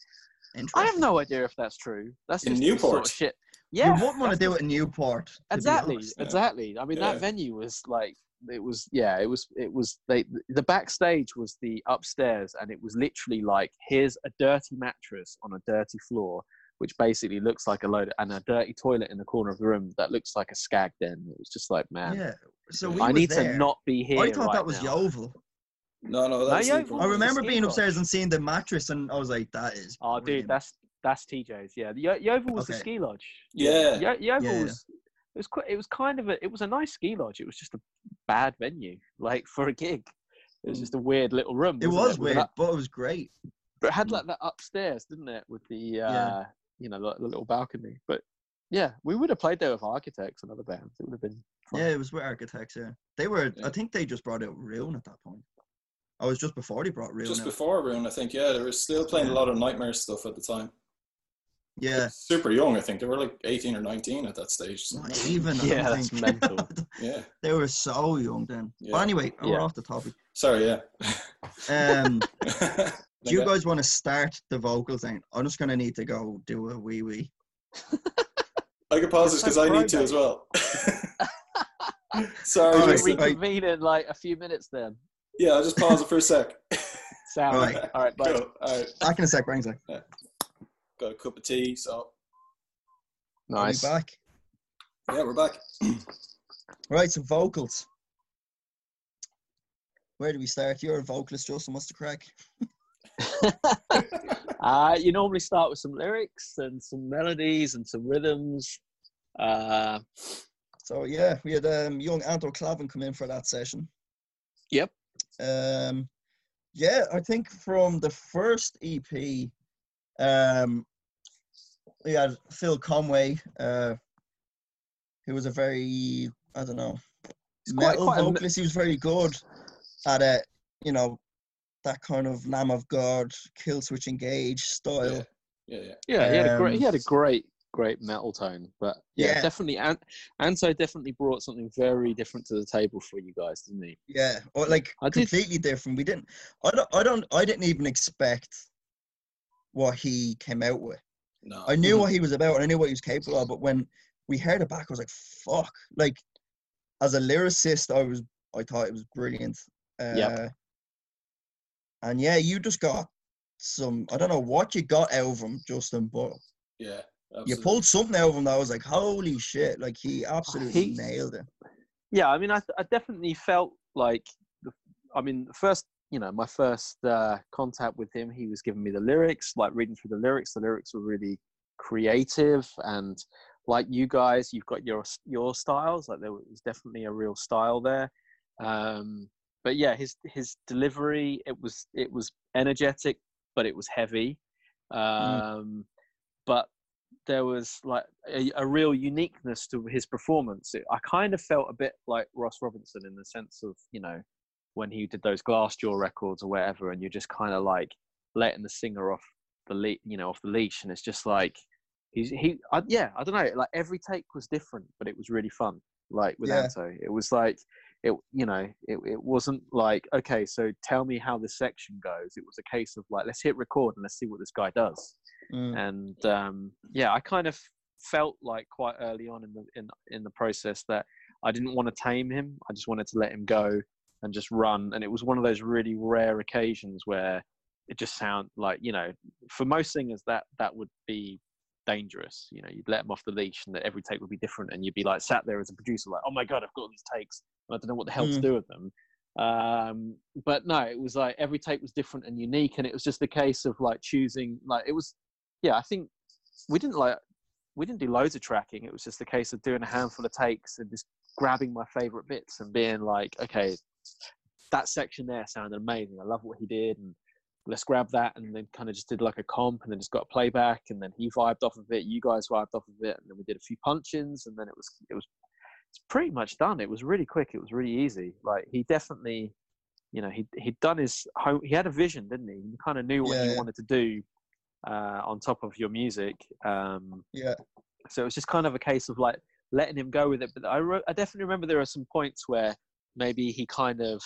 I have no idea if that's true. That's In just the sort Newport? of shit. You wouldn't want to do it in Newport. Exactly, exactly. I mean, Yeah. that venue was like, it was, yeah, it was, it was. They, the backstage was the upstairs, and it was literally like, here's a dirty mattress on a dirty floor, which basically looks like a load, and a dirty toilet in the corner of the room that looks like a skag den. It was just like, man, Yeah. So we I need there. to not be here. I thought right that was now. Yeovil. No, no, that No, was yeah, I remember being upstairs and seeing the mattress, and I was like, "That is." Oh, dude, that's that's TJ's. Yeah, the Yo- Yeovil was the ski lodge. Yeah. Yo- Yeovil Yeah. was. It was quite. It was kind of a. It was a nice ski lodge. It was just a bad venue, like for a gig. It was just a weird little room. It wasn't was With an weird, up- but it was great. but it had like that upstairs, didn't it? With the uh, Yeah. you know, the, the little balcony. But yeah, we would have played there with Architects and other bands. It would have been. Fun. Yeah, it was with Architects. Yeah, they were. Yeah. I think they just brought out Ruin at that point. I was just before they brought Ruin Just out. before Ruin, I think. Yeah, they were still playing a lot of Nightmare stuff at the time. Yeah, Super young, I think. They were like 18 or 19 at that stage. not even. I Yeah, that's mental. Yeah. they were so young then. Yeah. But anyway, we're off the topic. Sorry, yeah. Um, do you guys want to start the vocals? Then I'm just gonna need to go do a wee wee. I can pause this because I need to as well. Sorry, Alright, We'll just- right. reconvene in like a few minutes then. yeah, I'll just pause it for a sec. Sound. Alright. All right. Bye. Cool. All right, Back in a sec, Brian. Sec. Got a cup of tea, so I'll be Nice. back. yeah, we're back. Right, so vocals. Where do we start? You're a vocalist, Justin. What's the crack? uh, you normally start with some lyrics and some melodies and some rhythms. Uh, So yeah, we had um, young Anto Clavin come in for that session. Yep. Um, yeah, I think from the first EP, um, we had Phil Conway, uh, who was a very I don't know He's metal quite a me- vocalist. He was very good at it. You know, that kind of Lamb of God, Killswitch Engage style. Yeah, yeah, yeah. yeah, he had a great, Um, he had a great, great metal tone. But yeah, Yeah. definitely, and Anto definitely brought something very different to the table for you guys, didn't he? Yeah, or like I did- completely different. We didn't. I don't. I don't. I didn't even expect what he came out with. No. I knew what he was about and I knew what he was capable of. But when we heard it back, I was like, "Fuck!" Like, as a lyricist, I was. I thought it was brilliant. Uh, Yep. And yeah, you just got some. I don't know what you got out of him, Justin, but yeah, you pulled something out of him that I was like, "Holy shit!" Like he absolutely He- nailed it. Yeah, I mean, I, I definitely felt like, the, I mean, the first, you know, my first uh, contact with him, he was giving me the lyrics, like reading through the lyrics. The lyrics were really creative, and like you guys, you've got your your styles. Like there was definitely a real style there. Um, but yeah, his his delivery, it was it was energetic, but it was heavy. Um, But there was like a, a real uniqueness to his performance. It, I kind of felt a bit like Ross Robinson in the sense of, you know, when he did those Glassjaw records or whatever, and you're just kind of like letting the singer off the le- you know, off the leash, and it's just like he's he, I, yeah, I don't know, like every take was different, but it was really fun. Like with Yeah. Anto, it was like it, you know, it it wasn't like okay, so tell me how this section goes. It was a case of like let's hit record and let's see what this guy does Mm. and um, yeah, I kind of felt like quite early on in the in in the process that I didn't want to tame him. I just wanted to let him go and just run. And it was one of those really rare occasions where it just sound like you know, for most singers that that would be dangerous. You know, you'd let them off the leash, and that every take would be different, and you'd be like sat there as a producer, like, oh my god, I've got all these takes, and I don't know what the hell mm. to do with them. Um, but no, it was like every take was different and unique, and it was just a case of like choosing. Like it was, yeah, I think we didn't like we didn't do loads of tracking. It was just a case of doing a handful of takes and just grabbing my favorite bits and being like, okay, that section there sounded amazing. I love what he did, and let's grab that. And then kind of just did like a comp, and then just got a playback, and then he vibed off of it. You guys vibed off of it, and then we did a few punch-ins, and then it was it was it's pretty much done. It was really quick. It was really easy. Like he definitely, you know, he he'd done his home. He had a vision, didn't he? He kind of knew what yeah. he wanted to do uh, on top of your music. Um, yeah. So it was just kind of a case of like letting him go with it. But I, re- I definitely remember there are some points where maybe he kind of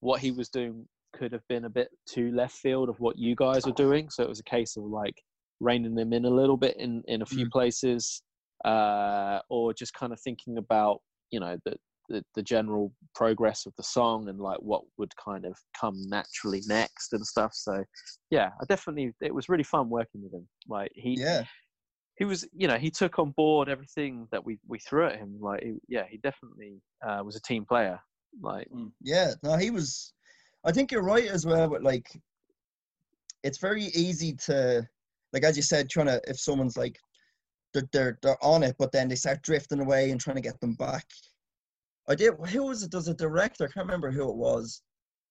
what he was doing could have been a bit too left field of what you guys were doing. So it was a case of like reining them in a little bit in in a few mm. places, uh, or just kind of thinking about you know the, the, the general progress of the song and like what would kind of come naturally next and stuff. So yeah, I definitely it was really fun working with him. Like he yeah he was you know he took on board everything that we we threw at him. Like he, yeah, he definitely uh, was a team player. Like mm. yeah, no, he was. I think you're right as well. But like, it's very easy to like as you said, trying to if someone's like they're, they're they're on it, but then they start drifting away and trying to get them back. I did. Who was it? Does a director? I can't remember who it was.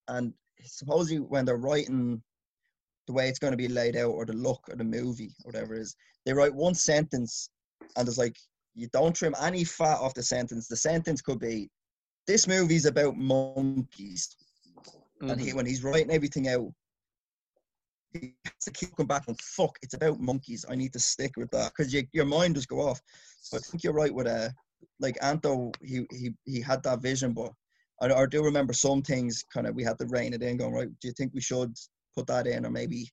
And supposedly, when they're writing the way it's going to be laid out, or the look of the movie, or whatever it is, they write one sentence, and it's like you don't trim any fat off the sentence. The sentence could be, "This movie's about monkeys," mm-hmm. and he, mm-hmm. when he's writing everything out, he has to keep coming back and fuck. It's about monkeys. I need to stick with that because you, your mind just go off. So I think you're right with uh, like Anto, he he he had that vision, but I, I do remember some things kind of we had to rein it in, going right. Do you think we should put that in, or maybe,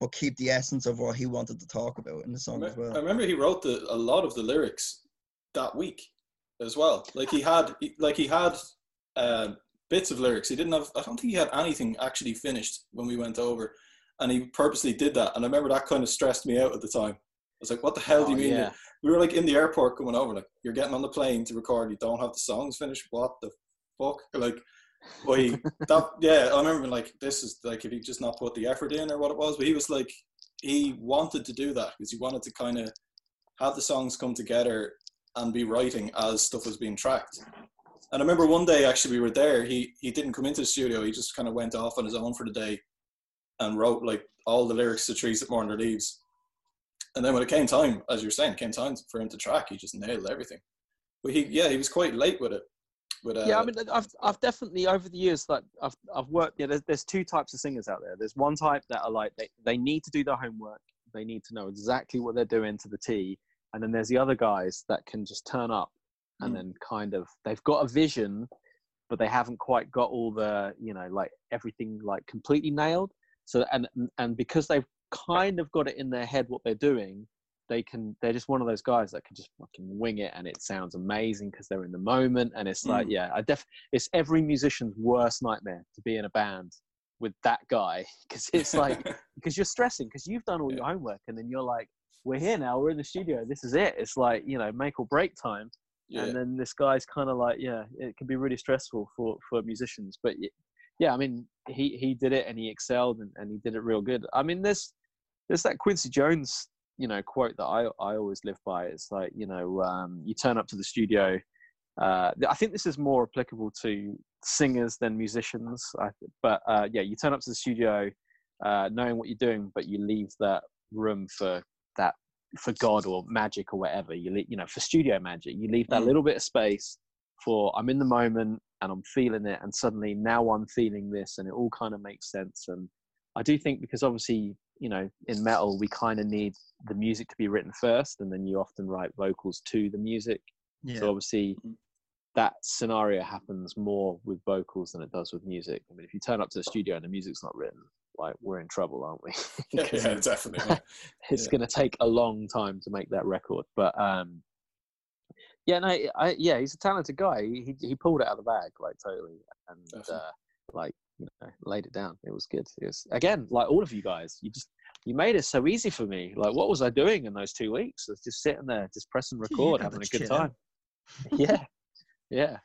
but keep the essence of what he wanted to talk about in the song I as well? I remember he wrote the, a lot of the lyrics that week as well. Like he had, like he had uh, bits of lyrics. He didn't have. I don't think he had anything actually finished when we went over, and he purposely did that. And I remember that kind of stressed me out at the time. I was like, "What the hell oh, do you oh, mean?" Yeah we were like in the airport coming over, like you're getting on the plane to record, you don't have the songs finished. What the fuck? Like, boy, that yeah, I remember like this is like if he just not put the effort in or what it was, but he was like he wanted to do that because he wanted to kind of have the songs come together and be writing as stuff was being tracked. And I remember one day actually we were there. He he didn't come into the studio. He just kind of went off on his own for the day and wrote like all the lyrics to Trees That Mourn Their Leaves and then when it came time, as you were saying, came time for him to track, he just nailed everything. But he, yeah, he was quite late with it. Uh, yeah, I mean, I've I've definitely over the years like I've I've worked. Yeah, there's there's two types of singers out there. There's one type that are like they they need to do their homework. They need to know exactly what they're doing to the T. And then there's the other guys that can just turn up and mm. then kind of they've got a vision, but they haven't quite got all the you know like everything like completely nailed. So and and because they've kind of got it in their head what they're doing, they can. They're just one of those guys that can just fucking wing it, and it sounds amazing because they're in the moment. And it's like, mm. yeah, I def. It's every musician's worst nightmare to be in a band with that guy because it's like because you're stressing because you've done all yeah. your homework, and then you're like, we're here now, we're in the studio, this is it. It's like you know, make or break time. Yeah. And then this guy's kind of like, yeah, it can be really stressful for for musicians. But yeah, I mean, he he did it and he excelled and, and he did it real good. I mean, there's there's that Quincy Jones, you know, quote that I, I always live by. It's like, you know, um, you turn up to the studio. Uh, I think this is more applicable to singers than musicians. I, but uh, yeah, you turn up to the studio uh, knowing what you're doing, but you leave that room for for God or magic or whatever. You you know, for studio magic, you leave that mm. little bit of space for I'm in the moment and I'm feeling it, and suddenly now I'm feeling this, and it all kind of makes sense. And I do think because obviously you know in metal we kind of need the music to be written first and then you often write vocals to the music yeah. so obviously mm-hmm. that scenario happens more with vocals than it does with music i mean if you turn up to the studio and the music's not written like we're in trouble aren't we yeah, yeah definitely it's yeah. going to take a long time to make that record but um Yeah, no, I, yeah, he's a talented guy. He he pulled it out of the bag, like totally, and uh, like you know, laid it down. It was good. It was again, like all of you guys, you just you made it so easy for me. Like, what was I doing in those two weeks? I was just sitting there, just pressing record, having a good chill out. time. yeah, yeah.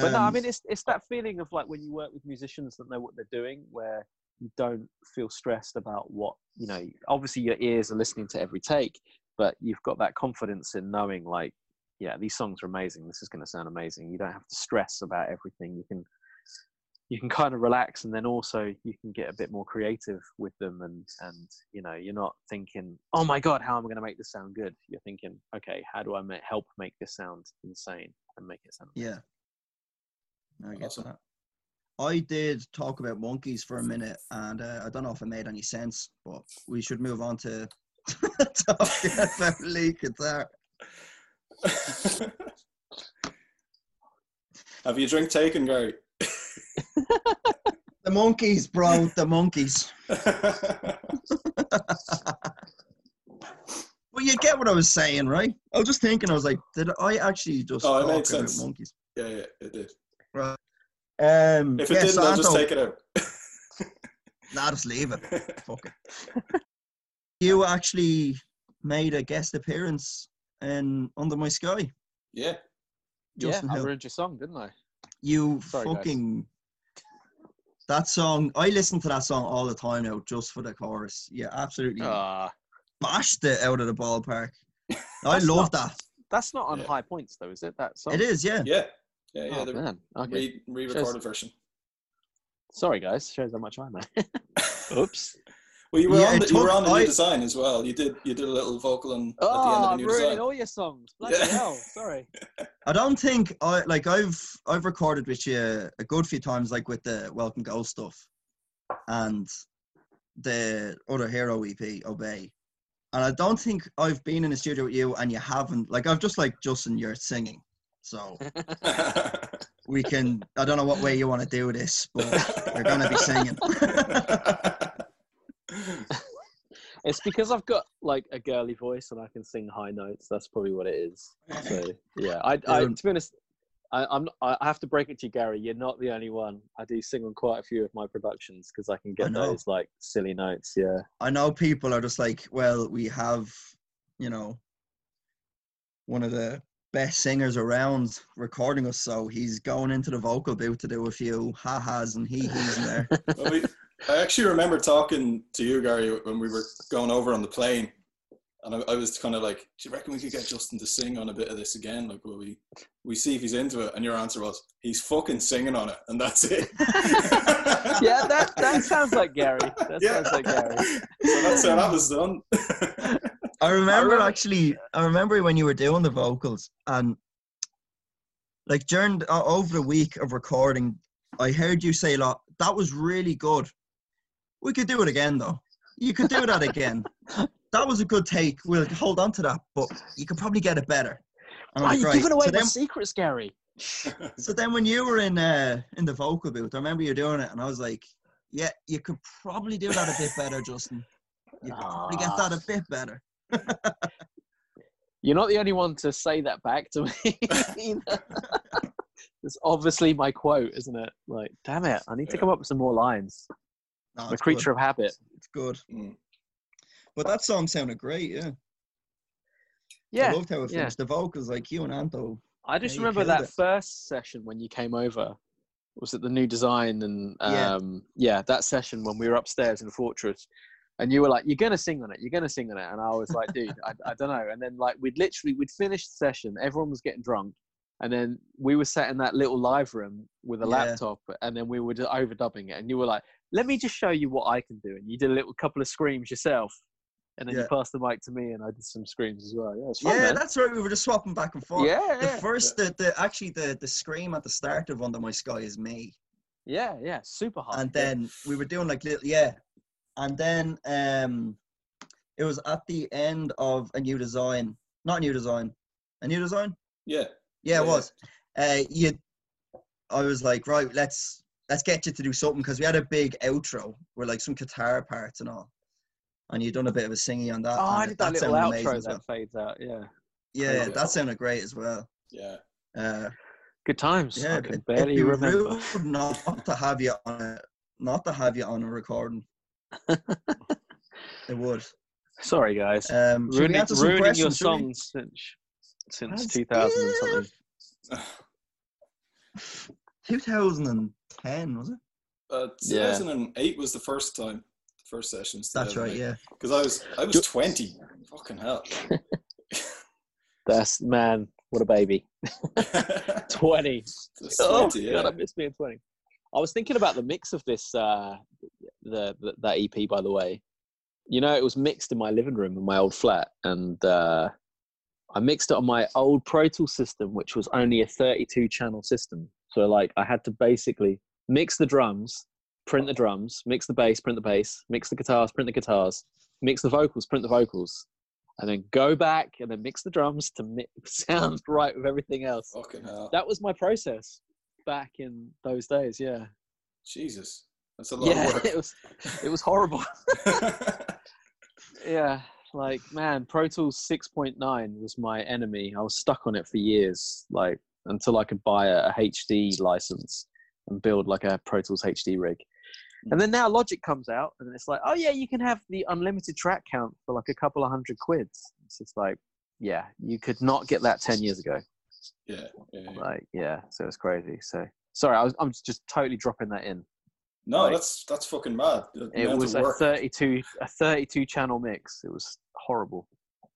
But no, I Um, mean, it's it's that feeling of like when you work with musicians that know what they're doing, where you don't feel stressed about what you know. Obviously, your ears are listening to every take, but you've got that confidence in knowing, like, yeah, these songs are amazing. This is going to sound amazing. You don't have to stress about everything. You can you can kind of relax, and then also you can get a bit more creative with them, and and you know, you're not thinking, oh my god, how am I going to make this sound good? You're thinking, okay, how do I ma- help make this sound insane and make it sound Yeah. I get Awesome. that. I did talk about monkeys for a minute, and uh, I don't know if it made any sense, but we should move on to talking about lead guitar. Have you drink taken, Gary? The monkeys, bro, the monkeys. Well, you get what I was saying, right? I was just thinking, I was like, did I actually just Oh, it talk about monkeys? yeah, yeah, it did. Right. Um, If it yeah, didn't, I'll just take it out. Nah, just leave it. Fuck it. You actually made a guest appearance in Under My Sky. yeah, Justin yeah, I Hill. ruined your song, didn't I? You Sorry, guys. fucking. That song, I listen to that song all the time now, just for the chorus. Yeah, absolutely Ah, bashed it out of the ballpark. I love not- that. that's not on Yeah. high points though, is it? That song. It is, yeah. yeah, yeah, yeah. Oh, the man. Okay. re- re-recorded version. Sorry, guys. Shows how much I know. Oops. Well, you were Yeah, on it the, you were on the I- new design as well. You did you did a little vocal on, at the end Oh, of the I'm new ruining design. all your songs. Bloody Yeah. hell. Sorry. I don't think I like I've I've recorded with you a good few times, like with the Welcome Go stuff, and the other Hero EP, Obey. And I don't think I've been in a studio with you and you haven't. Like I've just like Justin, you're singing, so we can. I don't know what way you want to do this, but we're gonna be singing. It's because I've got like a girly voice and I can sing high notes. That's probably what it is. So yeah, I, I Um, to be honest, I, I'm I have to break it to you, Gary. You're not the only one. I do sing on quite a few of my productions because I can get know. those like silly notes. Yeah. I know people are just like, well, we have, you know, one of the best singers around recording us, so he's going into the vocal booth to do a few ha-has and hee-hees in there. Well, we, I actually remember talking to you, Gary, when we were going over on the plane, and I, I was kind of like, "Do you reckon we could get Justin to sing on a bit of this again? Like, will we we see if he's into it?" And your answer was, "He's fucking singing on it, and that's it." yeah, that that sounds like Gary. That Yeah. sounds like Gary. so that's how that was done. I remember remember- actually, I remember when you were doing the vocals and like during uh, over the week of recording, I heard you say a lot. That was really good. We could do it again though. You could do that again. that was a good take. We'll hold on to that, but you could probably get it better. And I'm Why are you "Right." giving away So my then- secrets, Gary? So then when you were in uh in the vocal booth, I remember you doing it and I was like, Yeah, you could probably do that a bit better, Justin. You could probably get that a bit better. You're not the only one to say that back to me. either. it's obviously my quote, isn't it? Like, damn it, I need to Yeah. come up with some more lines. No, I'm a creature good. of habit. It's good. Mm. But that song sounded great, yeah. I Yeah, loved how it yeah. finished. The vocals, like you and Anto. I just Yeah, remember that it. first session when you came over. Was it the new design and Yeah. um, yeah. that session when we were upstairs in the fortress, and you were like, "You're gonna sing on it. You're gonna sing on it," and I was like, "Dude, I, I don't know." And then like we'd literally we'd finished the session, everyone was getting drunk, and then we were sat in that little live room with a Yeah. laptop, and then we were just overdubbing it, and you were like, "Let me just show you what I can do," and you did a little couple of screams yourself. And then you passed the mic to me, and I did some screams as well. Yeah, fun, Yeah, that's right. We were just swapping back and forth. yeah, The yeah. first, the, the actually the the scream at the start of Under My Sky is me, Yeah, yeah, super hard. and yeah. then we were doing like little yeah, and then um, it was at the end of a new design, not a new design, a new design. Yeah, Yeah, it Yeah. was. Uh, you, I was like, right, let's let's get you to do something because we had a big outro with like some guitar parts and all, and you done a bit of a singing on that. oh, I did that little outro that well. fades out. Yeah, Yeah, Crazy. that sounded great as well. Yeah. Uh, Good times. yeah, I can it, barely it'd be remember. rude not to have you on a not to have you on a recording. It would. Sorry, guys. Um, should ruining ruining your questions, shall we? songs since since 2000 and something. 2010 was it? Uh, Yeah. 2008 was the first time, the first sessions. That's right. Yeah. Because I was I was 20. Fucking hell. That's man, what a baby. 20. Just Oh 20, god, yeah. I miss being 20. I was thinking about the mix of this uh the, the that EP by the way. You know, it was mixed in my living room in my old flat and uh I mixed it on my old Pro Tools system which was only a 32 channel system. So like I had to basically mix the drums, print the drums, mix the bass, print the bass, mix the guitars, print the guitars, mix the vocals, print the vocals, and then go back and then mix the drums to mi- sound right with everything else. Fucking hell. That was my process back in those days. Yeah, Jesus. That's a lot yeah, of work. it was it was horrible. yeah, like man, Pro Tools 6.9 was my enemy. I was stuck on it for years, like until I could buy a, a HD license and build like a Pro Tools HD rig. And hmm. then now Logic comes out, and it's like, oh yeah, you can have the unlimited track count for like a couple of hundred quids. It's just like, yeah, you could not get that ten years ago. yeah, yeah, yeah. Like, yeah, so it's crazy. So sorry, I was, I'm just totally dropping that in. No, Like- that's that's fucking mad. The It was a 32 a 32 channel mix. It was horrible. I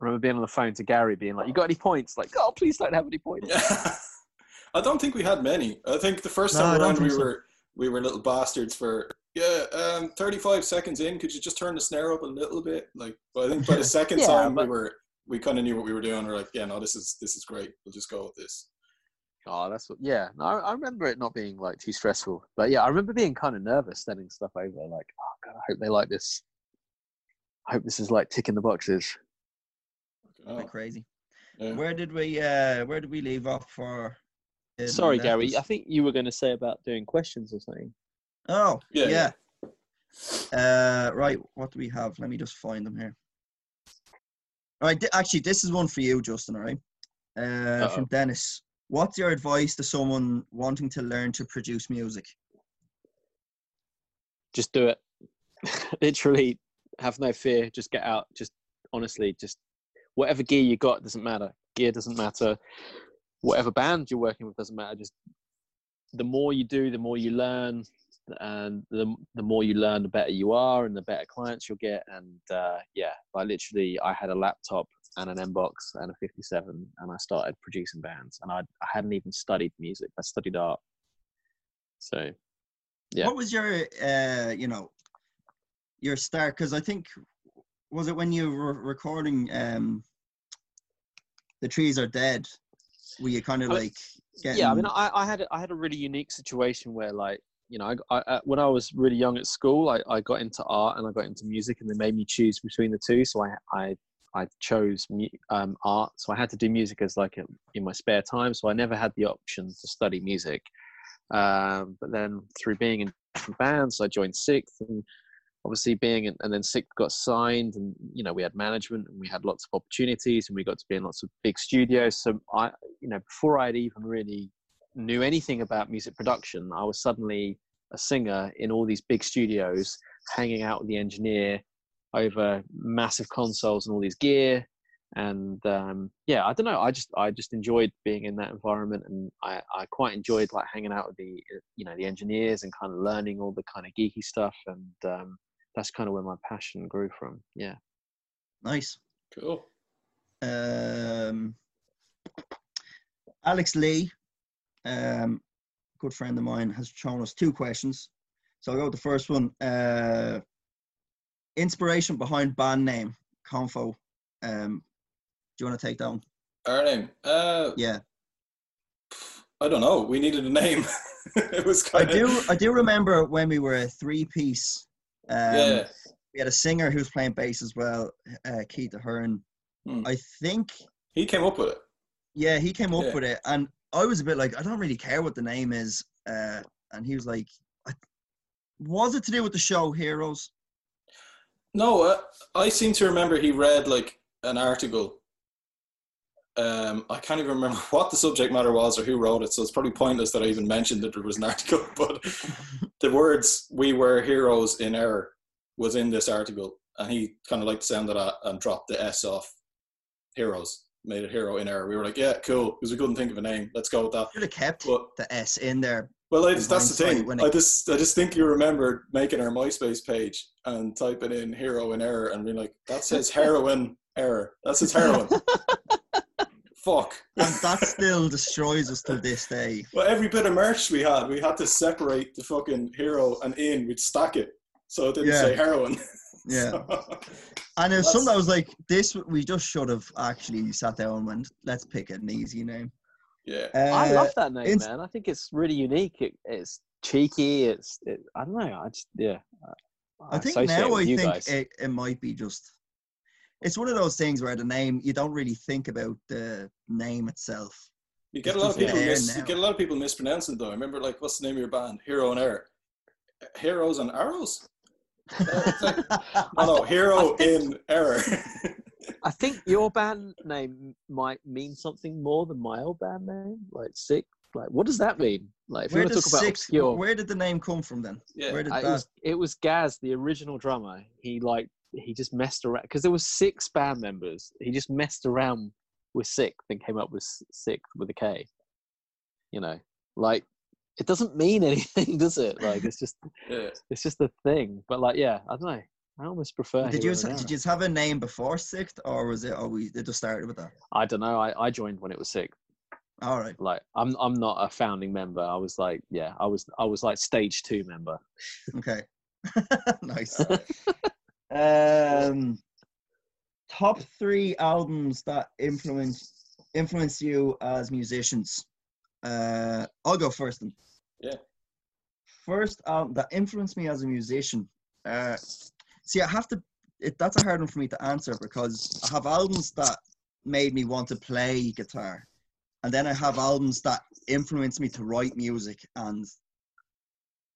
remember being on the phone to Gary, being like, "You got any points?" Like, "Oh, please don't have any points." Yeah. I don't think we had many. I think the first time don't around we think so. were we were little bastards for yeah, um, 35 seconds in, could you just turn the snare up a little bit? Like, but I think by the second Yeah, time we were we kind of knew what we were doing. We're like, yeah, no, this is this is great. We'll just go with this. Oh, that's what. Yeah, no, I, I remember it not being like too stressful, but yeah, I remember being kind of nervous sending stuff over. Like, oh god, I hope they like this. I hope this is like ticking the boxes. Oh, Like crazy. yeah. Where did we uh where did we leave off for? in Sorry, Gary. letters? I think you were going to say about doing questions or something. Oh, Yeah, yeah. yeah. Uh, right. What do we have? Let me just find them here. All right. th- actually, this is one for you, Justin. All right. Uh, from Uh-oh. Dennis. What's your advice to someone wanting to learn to produce music? Just do it. Literally, have no fear. Just get out. Just honestly, just whatever gear you got doesn't matter. Gear doesn't matter. Whatever band you're working with doesn't matter. Just the more you do, the more you learn, and the the more you learn, the better you are, and the better clients you'll get. And uh, yeah, I literally I had a laptop and an M box and a 57, and I started producing bands. And I I hadn't even studied music. I studied art. So Yeah. What was your uh you know your start? Because I think was it when you were recording um the trees are dead? Were you kind of like getting? yeah i mean I, I had a- i had a really unique situation where like you know I, I, when i was really young at school I, I got into art and i got into music and they made me choose between the two so i i i chose um, art so i had to do music as like a, in my spare time so i never had the option to study music. Um, but then through being in different bands i joined SiKth and obviously being in, and then SiKth got signed and you know we had management and we had lots of opportunities and we got to be in lots of big studios. So i you know before i'd even really knew anything about music production i was suddenly a singer in all these big studios hanging out with the engineer over massive consoles and all these gear and um, yeah i don't know i just i just enjoyed being in that environment and i i quite enjoyed like hanging out with the uh, you know the engineers and kind of learning all the kind of geeky stuff and um, that's kind of where my passion grew from yeah nice. Cool. Um, Alex Lee, um, good friend of mine, has shown us two questions. So I'll go with the first one. Uh, inspiration behind band name, Comfy. Um, do you want to take that one? Our name. Uh, Yeah, I don't know. We needed a name. it was I kind of. do. I do remember when we were a three-piece. Um, yeah. We had a singer who was playing bass as well, uh, Keith Ahern. Hmm. I think He came up with it. Yeah, he came up Yeah. with it, and I was a bit like, I don't really care what the name is. Uh, and he was like, I, was it to do with the show Heroes? No, uh, I seem to remember he read like an article Um, I can't even remember what the subject matter was or who wrote it, so it's probably pointless that I even mentioned that there was an article. But the words "We were heroes in error" was in this article, and he kind of liked the sound of that and dropped the S off heroes, made it hero in error. We were like, yeah, cool, because we couldn't think of a name. Let's go with that. Should have kept But the S in there. Well, I that's the thing. I just I just think you remembered making our MySpace page and typing in hero in error and being like, that says heroin error. That says heroin. Fuck. And that still destroys us to this day. Well, every bit of merch we had, we had to separate the fucking hero and in. We'd stack it so it didn't Yeah. say heroin. Yeah. So- And there's That's- some that was like, this, we just should have actually sat down and went, let's pick an easy name. Yeah. Uh, I love that name, man. I think it's really unique. It, it's cheeky. It's it, I don't know. I just yeah. I think now with I think guys. it, it might be just, it's one of those things where the name, you don't really think about the name itself. You get a lot of people mis- you get a lot of people mispronouncing though. I remember like what's the name of your band? Hero and Air. Heroes and Arrows? it's like- Oh no, Hero in Error. I think your band name might mean something more than my old band name, like sick. Like, what does that mean? Like, if where you want to talk about six, obscure, where did the name come from then? yeah. Where did I- it was it was Gaz, the original drummer. He like he just messed around because there was six band members. He just messed around with sick, then came up with s- sick with a K. You know, like it doesn't mean anything, does it? Like it's just yeah. it's just a thing. But like, yeah, I don't know. I almost prefer. Did you Hero did Error. you have a name before SiKth, or was it always it just started with that? I don't know. I, I joined when it was sick. All right, Like I'm I'm not a founding member. I was like yeah, I was I was like stage two member. okay, nice. um, top three albums that influence influence you as musicians. Uh, I'll go first. Then. Yeah. First album that influenced me as a musician. Uh, see, I have to. It, that's a hard one for me to answer because I have albums that made me want to play guitar, and then I have albums that influenced me to write music, and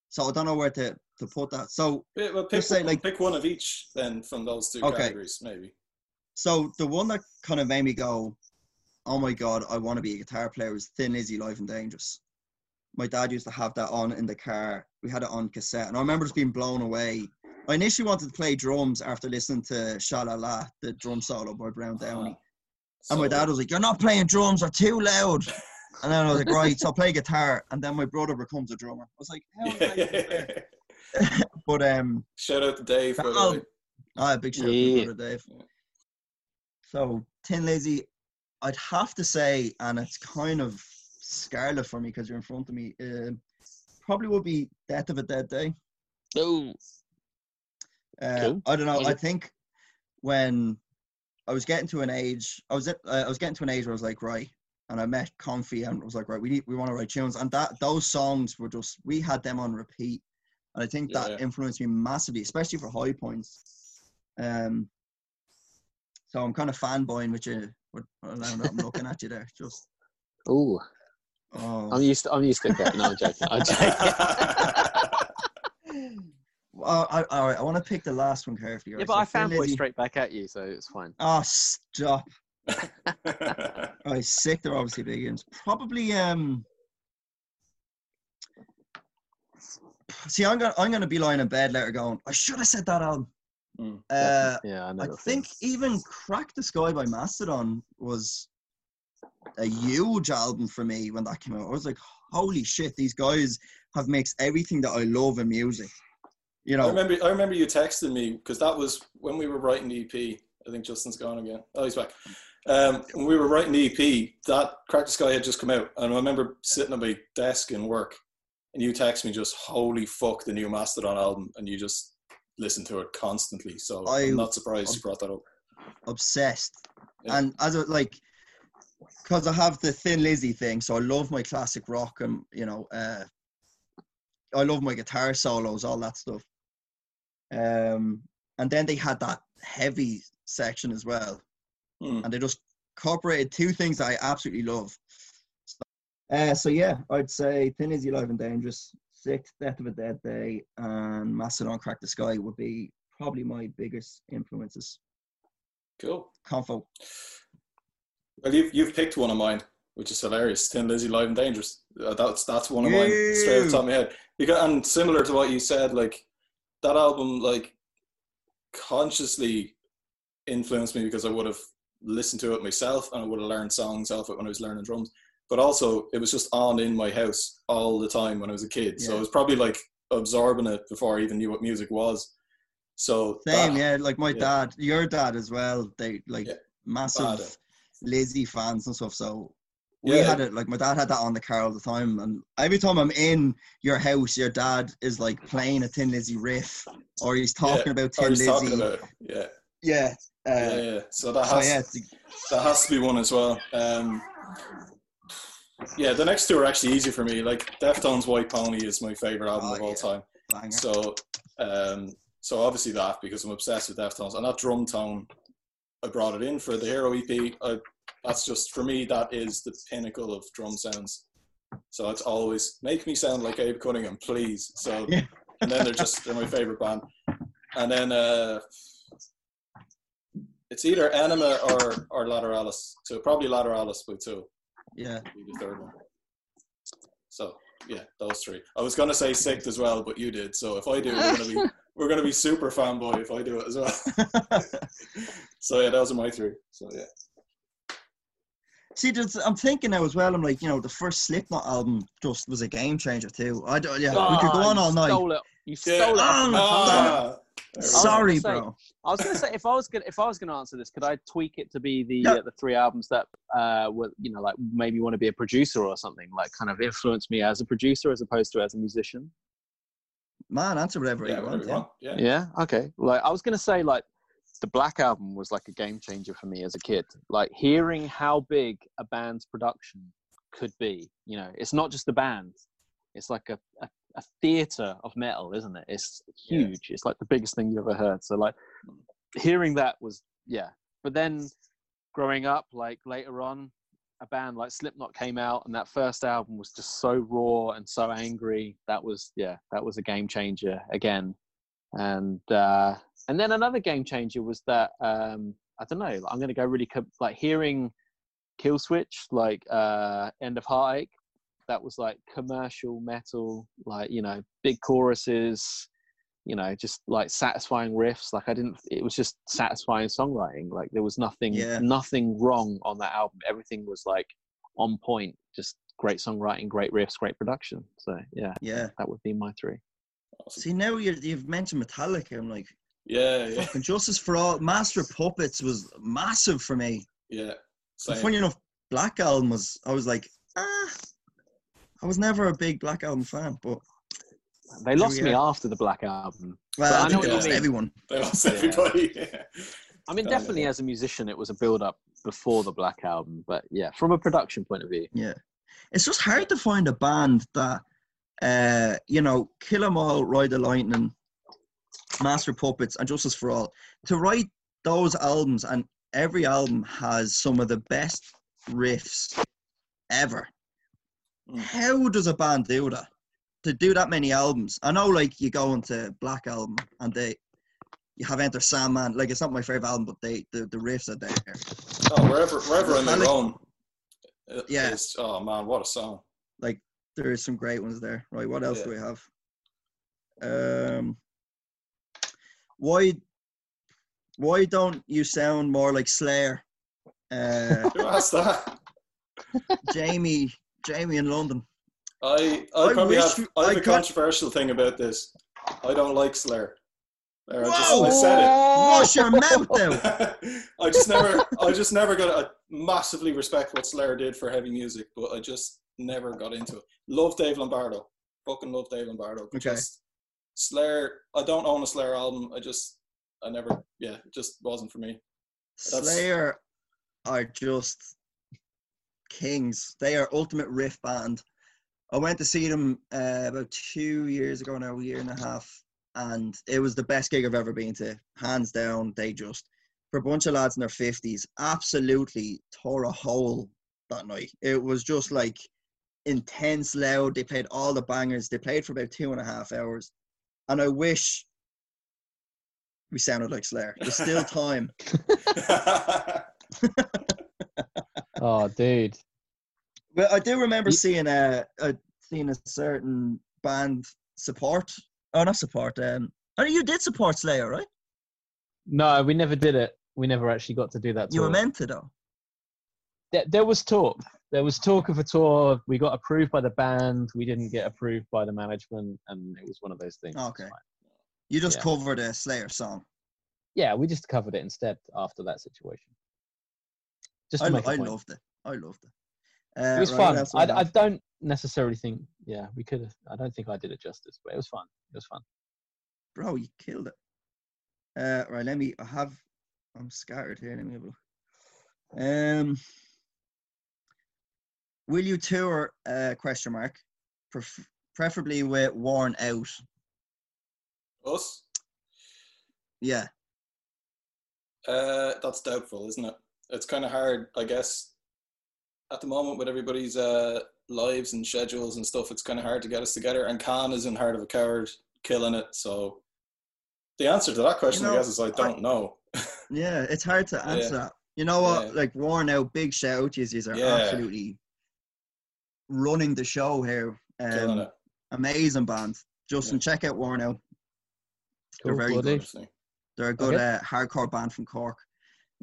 so I don't know where to to put that. So Yeah, well, pick, say, one, like- pick one of each then from those two Okay. categories, maybe. So the one that kind of made me go, "Oh my god, I want to be a guitar player," was Thin Lizzy, Live and Dangerous. My dad used to have that on in the car. We had it on cassette, and I remember just being blown away. I initially wanted to play drums after listening to Shalala, the drum solo by Brian Downey. And my dad was like, "You're not playing drums; they're too loud." And then I was like, "Right, so I'll play guitar." And then my brother becomes a drummer. I was like, "How?" am I a but um, Shout out to Dave, by the Oh, way. Ah, big shout out Yeah. to brother Dave. Yeah. So Thin Lizzy, I'd have to say, and it's kind of scarlet for me because you're in front of me. Um, probably would be Death of a Dead Day. Oh, Uh, Cool. I don't know. I think when I was getting to an age, I was at, uh, I was getting to an age where I was like, right, and I met Comfy and I was like, right, we need, we want to write tunes, and that those songs were just we had them on repeat, and I think that Yeah. influenced me massively, especially for high points. Um, so I'm kind of fanboying with you. With, that I'm looking at you there, just oh, oh. I'm used. To, I'm used to it. No, I'm joking. I'm joking. Well, I, all right, I want to pick the last one carefully. yeah, but So I Thin fanboy Lizzy- straight back at you, so it's fine. Oh, stop. I oh, sick. They're obviously big ones. Probably. Um. See, I'm gonna I'm gonna be lying in bed later going. I should have said that album. Mm, Uh, yeah, I know. I think feeling. even "Crack the Skye" by Mastodon was a huge album for me when that came out. I was like, "Holy shit! These guys have mixed everything that I love in music." You I remember I remember you texting me because that was when we were writing the EP. I think Justin's gone again. Oh, he's back. Um, when we were writing the EP, that Crack the Skye had just come out, and I remember sitting at my desk in work, and you text me just, "Holy fuck, the new Mastodon album," and you just listened to it constantly. So I, am not surprised you brought that up. obsessed. Yeah. And as a like, because I have the Thin Lizzy thing, so I love my classic rock and you know, uh, I love my guitar solos, all that stuff. Um, and then they had that heavy section as well, Hmm. and they just incorporated two things I absolutely love. So, uh, so yeah, I'd say Thin Lizzy, Live and Dangerous, SiKth, Death of a Dead Day, and Mastodon, Crack the Skye would be probably my biggest influences. Cool. Comfy. Well, you've you've picked one of mine, which is hilarious. Thin Lizzy Live and Dangerous. Uh, that's that's one of mine straight off the top of my head. Because and similar to what you said, like that album, like consciously influenced me because I would have listened to it myself and I would have learned songs off it when I was learning drums. But also, it was just on in my house all the time when I was a kid. So Yeah. I was probably like absorbing it before I even knew what music was. So Same, that- yeah. Like my yeah. dad, your dad as well. They like Yeah, massive bad. Eh? Lizzy fans and stuff. So we Yeah. had it like my dad had that on the car all the time, and every time I'm in your house, your dad is like playing a Thin Lizzy riff, or he's talking about Thin Lizzy. about. Yeah, yeah. Uh, yeah, yeah. So that has yeah, that has to be one as well. Um, yeah, the next two are actually easy for me. Like Deftones' White Pony is my favorite album Oh, of all time. banger. So, um, so obviously that because I'm obsessed with Deftones and that drum tone, I brought it in for the Hero EP. I, that's just for me. That is the pinnacle of drum sounds. So it's always make me sound like Abe Cunningham, please. So, Yeah. and then they're just they're my favorite band. And then uh, it's either Aenima or or Lateralus. So probably Lateralus by Tool yeah. the third one. So yeah, those three. I was gonna say Sick as well, but you did. So if I do, we're gonna be we're gonna be super fanboy if I do it as well. so yeah, those are my three. So yeah, See, there's, I'm thinking now as well. I'm like, you know, the first Slipknot album just was a game changer too. I don't, yeah, we could go Oh, on you all night. Stole it. You Yeah. stole it. off my Oh, tongue. Ah, there we go. Sorry, gonna say- bro. I was gonna say if I was gonna if I was gonna answer this, could I tweak it to be the Yeah. uh, the three albums that uh were you know like made me want to be a producer or something like kind of influenced me as a producer as opposed to as a musician? Man, answer whatever yeah, you whatever want. you Yeah. want. Yeah. Yeah. Okay. Like I was gonna say like the Black album was like a game changer for me as a kid. Like hearing how big a band's production could be. You know, it's not just a band. It's like a, a, a theater of metal, isn't it? It's Yeah. huge. It's like the biggest thing you ever heard. So like hearing that was yeah. But then growing up, like later on, a band like Slipknot came out, and that first album was just so raw and so angry. That was yeah, that was a game changer again. And uh, and then another game changer was that um, I don't know. I'm going to go really co- like hearing Killswitch, like uh, End of Heartache. That was like commercial metal, like you know, big choruses, you know, just like satisfying riffs. Like I didn't. It was just satisfying songwriting. Like there was nothing, Yeah. nothing wrong on that album. Everything was like on point. Just great songwriting, great riffs, great production. So yeah, Yeah. that would be my three. Awesome. See, now you you've mentioned Metallica. I'm like, Yeah, yeah, fucking Justice for All, Master of Puppets was massive for me. yeah. And Same. funny enough, Black Album was. I was like, ah, I was never a big Black Album fan, but They lost me are. after the Black album. well, I I know they lost mean. everyone. They lost everybody. Yeah. I mean, definitely as a musician, it was a build up before the Black album. But yeah, from a production point of view, Yeah, it's just hard to find a band that, uh, you know, Kill 'Em All, Ride the Lightning, Master Puppets, and Justice for All to write those albums, and every album has some of the best riffs ever. Mm. How does a band do that? To do that many albums? I know, like you go into Black Album and they. You have Enter Sandman, like it's not my favorite album, but they the, the riffs are there. Oh, wherever, wherever I may Metallica- roam. it Yeah. oh man, what a song! Like there is some great ones there. Right, what else Yeah. do we have? Um, why why don't you sound more like Slayer? Uh, Who asked that? Jamie, Jamie in London. I, I I probably have, I have I a could- controversial thing about this. I don't like Slayer. There, I, just, Whoa! I said it. Wash your mouth out. I just never, I just never got. I massively respect what Slayer did for heavy music, but I just never got into it. Love Dave Lombardo, fucking love Dave Lombardo. Okay. Just Slayer. I don't own a Slayer album. I just, I never. Yeah, it just wasn't for me. That's- Slayer are just kings. They are ultimate riff band. I went to see them uh, about two years ago now, a year and a half, and it was the best gig I've ever been to, hands down. They just, for a bunch of lads in their fifties, absolutely tore a hole that night. It was just like intense, loud. They played all the bangers. They played for about two and a half hours, and I wish we sounded like Slayer. There's still time. Oh, dude. Well, I do remember seeing a, a seeing a certain band support. Oh, not support. Um, oh, you did support Slayer, right? No, we never did it. We never actually got to do that. You were meant to, though. there, there was talk. There was talk of a tour. We got approved by the band. We didn't get approved by the management, and it was one of those things. Okay. You just Yeah. covered a Slayer song. Yeah, we just covered it instead after that situation. Just to I, make a I loved it. I loved it. Uh, It was right, fun. what I, I don't necessarily think. Yeah, we could have. I don't think I did it justice, but it was fun. It was fun. Bro, you killed it. Uh, right, let me. I have. I'm scattered here. Let me have a look. Um, will you tour? Uh, question mark. Pref- preferably with worn out. Us? Yeah, Uh, that's doubtful, isn't it? It's kind of hard, I guess. At the moment, with everybody's uh, lives and schedules and stuff, it's kind of hard to get us together. And Kaan is in Heart of a Coward, killing it. So the answer to that question, know, I guess, is I don't know. yeah. It's hard to answer Yeah. that. You know what? Yeah. Like worn out. Big shout out. These are Yeah. absolutely running the show here. Um, amazing band. Justin, check out Worn Out. They're Cool, very will do. Interesting. They're a good Okay. uh, hardcore band from Cork.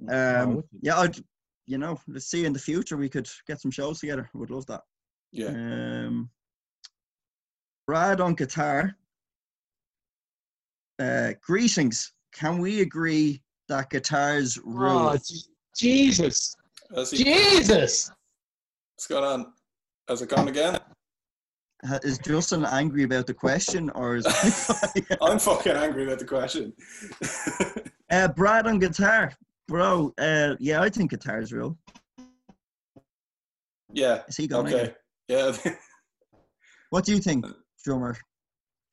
Oh, Um, yeah, I'd, you know, let's see in the future we could get some shows together. Would love that. Yeah. Um, Brad on guitar. Uh, greetings. Can we agree that guitars rule? Oh, Jesus! Jesus! What's going on? Has it gone again? Is Justin angry about the question, or is I'm fucking angry about the question. uh, Brad on guitar, bro? Uh, yeah, I think guitars real. yeah. Is he going? Okay. Yeah. What do you think, drummer?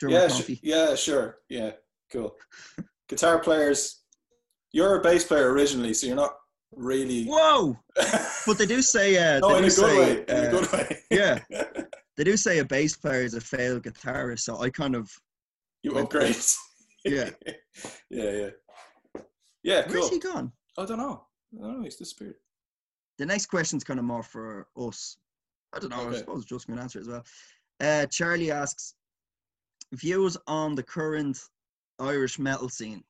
Drummer yeah. Sh- yeah. Sure. Yeah. Cool. Guitar players. You're a bass player originally, so you're not really. Whoa! But they do say. Uh, no, they in do a good say, way. In a uh, good way. yeah. They do say a bass player is a failed guitarist, so I kind of you upgrade. Yeah. yeah. Yeah. Yeah. where's he gone? I don't know. I don't know. He's disappeared. The next question's kind of more for us. I don't know. I Okay. suppose Just can answer it as well. Uh, Charlie asks views on the current Irish metal scene.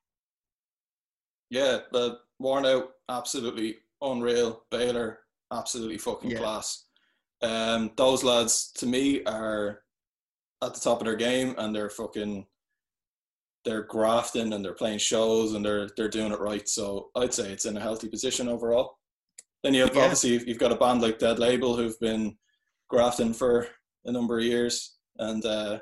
Yeah, the worn out, absolutely unreal. Baylor, absolutely fucking Yeah. class. Um, those lads to me are at the top of their game, and they're fucking, they're grafting and they're playing shows and they're they're doing it right. So I'd say it's in a healthy position overall. Then you have Yeah. obviously you've got a band like Dead Label who've been grafting for a number of years, and uh,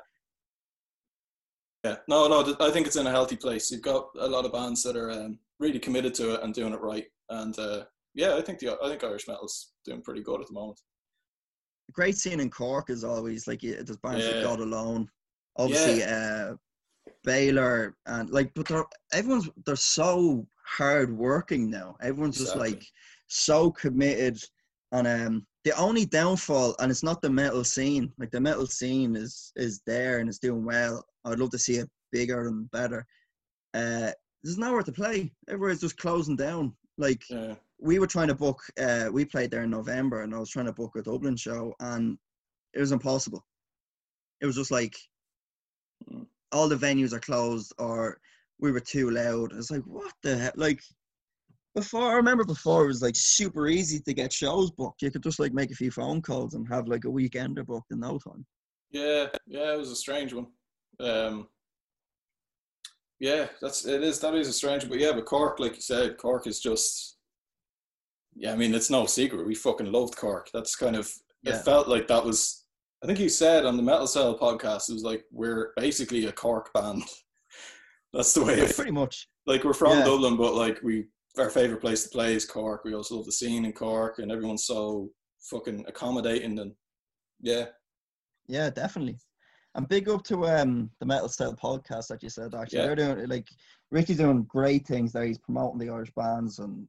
yeah, no, no, I think it's in a healthy place. You've got a lot of bands that are um, really committed to it and doing it right, and uh, yeah, I think the I think Irish metal's doing pretty good at the moment. The great scene in Cork is always like yeah, there's bands like God Alone, obviously uh, Baylor, and like, but they're everyone's they're so hard working now. Everyone's just like so committed, and um, the only downfall, and it's not the metal scene. Like the metal scene is is there and it's doing well. I'd love to see it bigger and better. Uh, there's nowhere to play. Everywhere's just closing down. Like Yeah, we were trying to book uh we played there in November and I was trying to book a Dublin show and it was impossible. It was just like Mm. all the venues are closed or we were too loud. It's like what the heck like before I remember before it was like super easy to get shows booked. You could just like make a few phone calls and have like a weekender booked in no time. yeah, yeah. It was a strange one. Um, yeah, that's it is that is a strange one. But yeah, but Cork, like you said, Cork is just. Yeah, I mean it's no secret. We fucking loved Cork. That's kind of Yeah. it felt like that was. I think you said on the Metal Cell podcast, it was like we're basically a Cork band. That's the way it Pretty much. like we're from Yeah. Dublin, but like we our favorite place to play is Cork. We also love the scene in Cork, and everyone's so fucking accommodating and yeah, Yeah, definitely. And big up to um the Metal Cell podcast that you said. Actually, Yeah. they're doing like Ricky's doing great things there. He's promoting the Irish bands and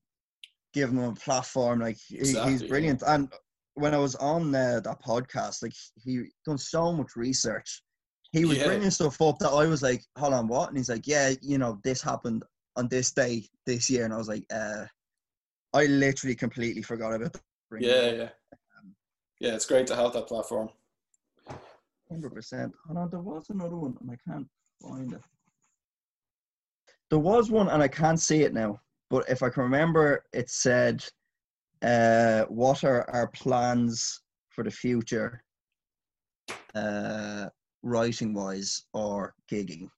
giving them a platform. Like he, Exactly, he's yeah. brilliant. And when I was on uh, that podcast, like he done so much research. He was Yeah. bringing stuff up that I was like, "Hold on, what?" And he's like, "Yeah, you know, this happened on this day this year." And I was like, "Uh." I literally completely forgot about bring Yeah, it yeah, yeah. It's great to have that platform. Hundred percent. Oh no, there was another one, and I can't find it. There was one, and I can't see it now. But if I can remember, it said, uh, "What are our plans for the future, uh, writing wise or gigging?"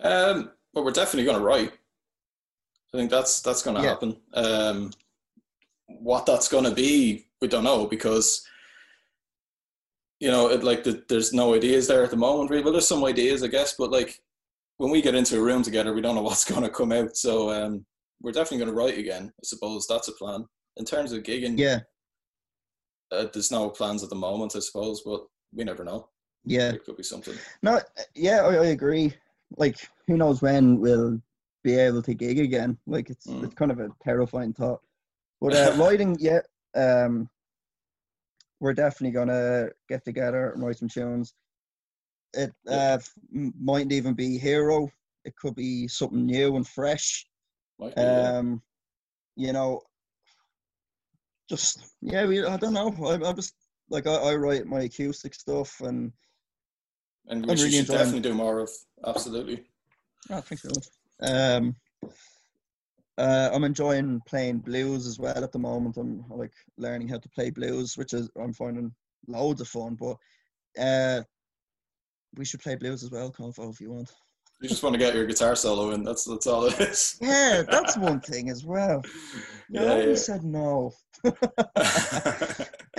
Um, but we're definitely going to write. I think that's that's going to Yeah. happen. Um, what that's going to be, we don't know because you know, it, like the, there's no ideas there at the moment. Really, well, there's some ideas, I guess, but like when we get into a room together, we don't know what's going to come out. So um, we're definitely going to write again. I suppose that's a plan. In terms of gigging, Yeah, uh, there's no plans at the moment, I suppose, but we never know. yeah. It could be something. No, yeah, I, I agree. Like, who knows when we'll be able to gig again? Like, it's Mm. it's kind of a terrifying thought. But uh, writing, yeah, um, we're definitely gonna get together and write some tunes. It Yeah. uh, m- mightn't even be hero. It could be something new and fresh. Be, yeah. Um, you know, just yeah, we. I don't know. I, I'm just like I, I write my acoustic stuff and and I'm should, really should definitely do more of. Absolutely. I think so. Um, uh, I'm enjoying playing blues as well at the moment. I'm like learning how to play blues, which is I'm finding loads of fun. But uh, we should play blues as well, Convo, if you want. You just want to get your guitar solo in. That's that's all it is. Yeah, that's one thing as well. You Yeah, yeah. said no.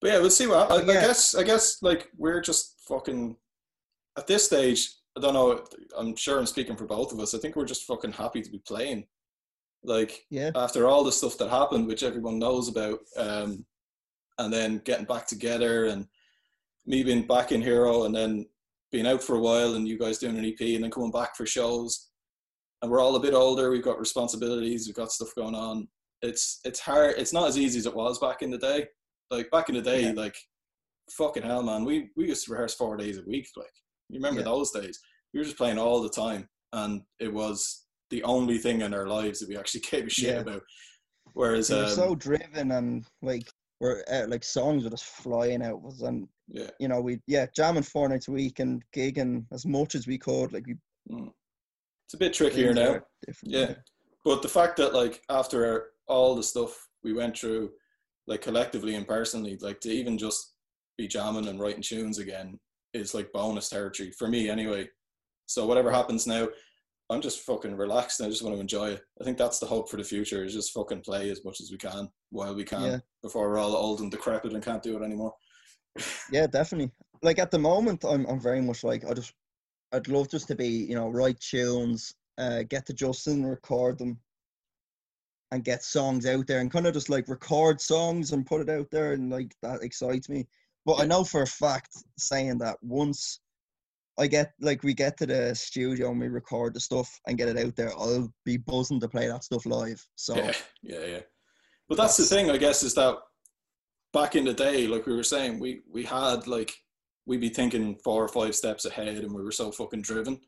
but yeah, we'll see what. I, I guess I guess like we're just fucking at this stage. I don't know. I'm sure I'm speaking for both of us. I think we're just fucking happy to be playing. Like yeah, after all the stuff that happened, which everyone knows about, um, and then getting back together and me being back in Hero and then being out for a while and you guys doing an EP and then coming back for shows. And we're all a bit older. We've got responsibilities. We've got stuff going on. It's it's hard. It's not as easy as it was back in the day. Like back in the day, Yeah. like fucking hell, man. We we used to rehearse four days a week. Like you remember Yeah. those days? We were just playing all the time, and it was the only thing in our lives that we actually gave a shit Yeah. about. Whereas, we were um, so driven and like we're uh, like songs were just flying out. Was and yeah, you know we yeah jamming four nights a week and gigging as much as we could. Like we it's a bit trickier now. Yeah, but the fact that like after all the stuff we went through, like collectively and personally, like to even just be jamming and writing tunes again is like bonus territory for me anyway. So whatever happens now, I'm just fucking relaxed and I just want to enjoy it. I think that's the hope for the future is just fucking play as much as we can while we can Yeah. before we're all old and decrepit and can't do it anymore. Yeah, definitely. Like at the moment, I'm I'm very much like I just I'd love just to be you know write tunes, uh, get to Justin, record them, and get songs out there, and kind of just like record songs and put it out there, and like that excites me. But I know for a fact, saying that once I get like we get to the studio and we record the stuff and get it out there, I'll be buzzing to play that stuff live. So Yeah, yeah, yeah. But that's the thing, I guess, is that back in the day, like we were saying, we we had like we'd be thinking four or five steps ahead, and we were so fucking driven.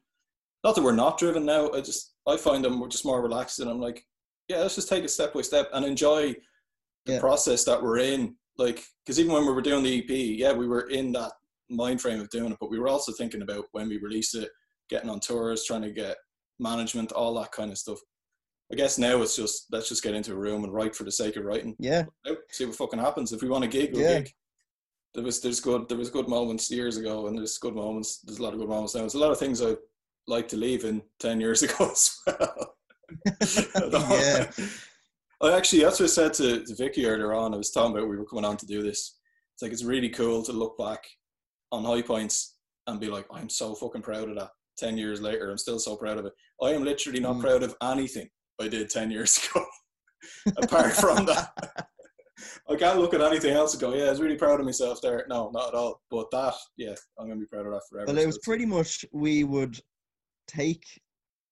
Not that we're not driven now. I just I find them we're just more relaxed, and I'm like, yeah, let's just take it step by step and enjoy the Yeah. process that we're in. Like, because even when we were doing the EP, yeah, we were in that mind frame of doing it, but we were also thinking about when we release it, getting on tours, trying to get management, all that kind of stuff. I guess now it's just let's just get into a room and write for the sake of writing. yeah, see what fucking happens. If we want to gig, we'll Yeah. gig. There was there's good there was good moments years ago, and there's good moments. There's a lot of good moments now. There's a lot of things I'd like to leave in ten years ago as well. Yeah, I actually that's what I said to, to Vicky earlier on. I was talking about we were coming on to do this. It's like it's really cool to look back on high points and be like, I'm so fucking proud of that. Ten years later, I'm still so proud of it. I am literally not Mm. proud of anything I did ten years ago. Apart from that, I can't look at anything else and go, yeah, I was really proud of myself there. No, not at all. But that, yeah, I'm gonna be proud of that forever. Well, it was pretty much we would take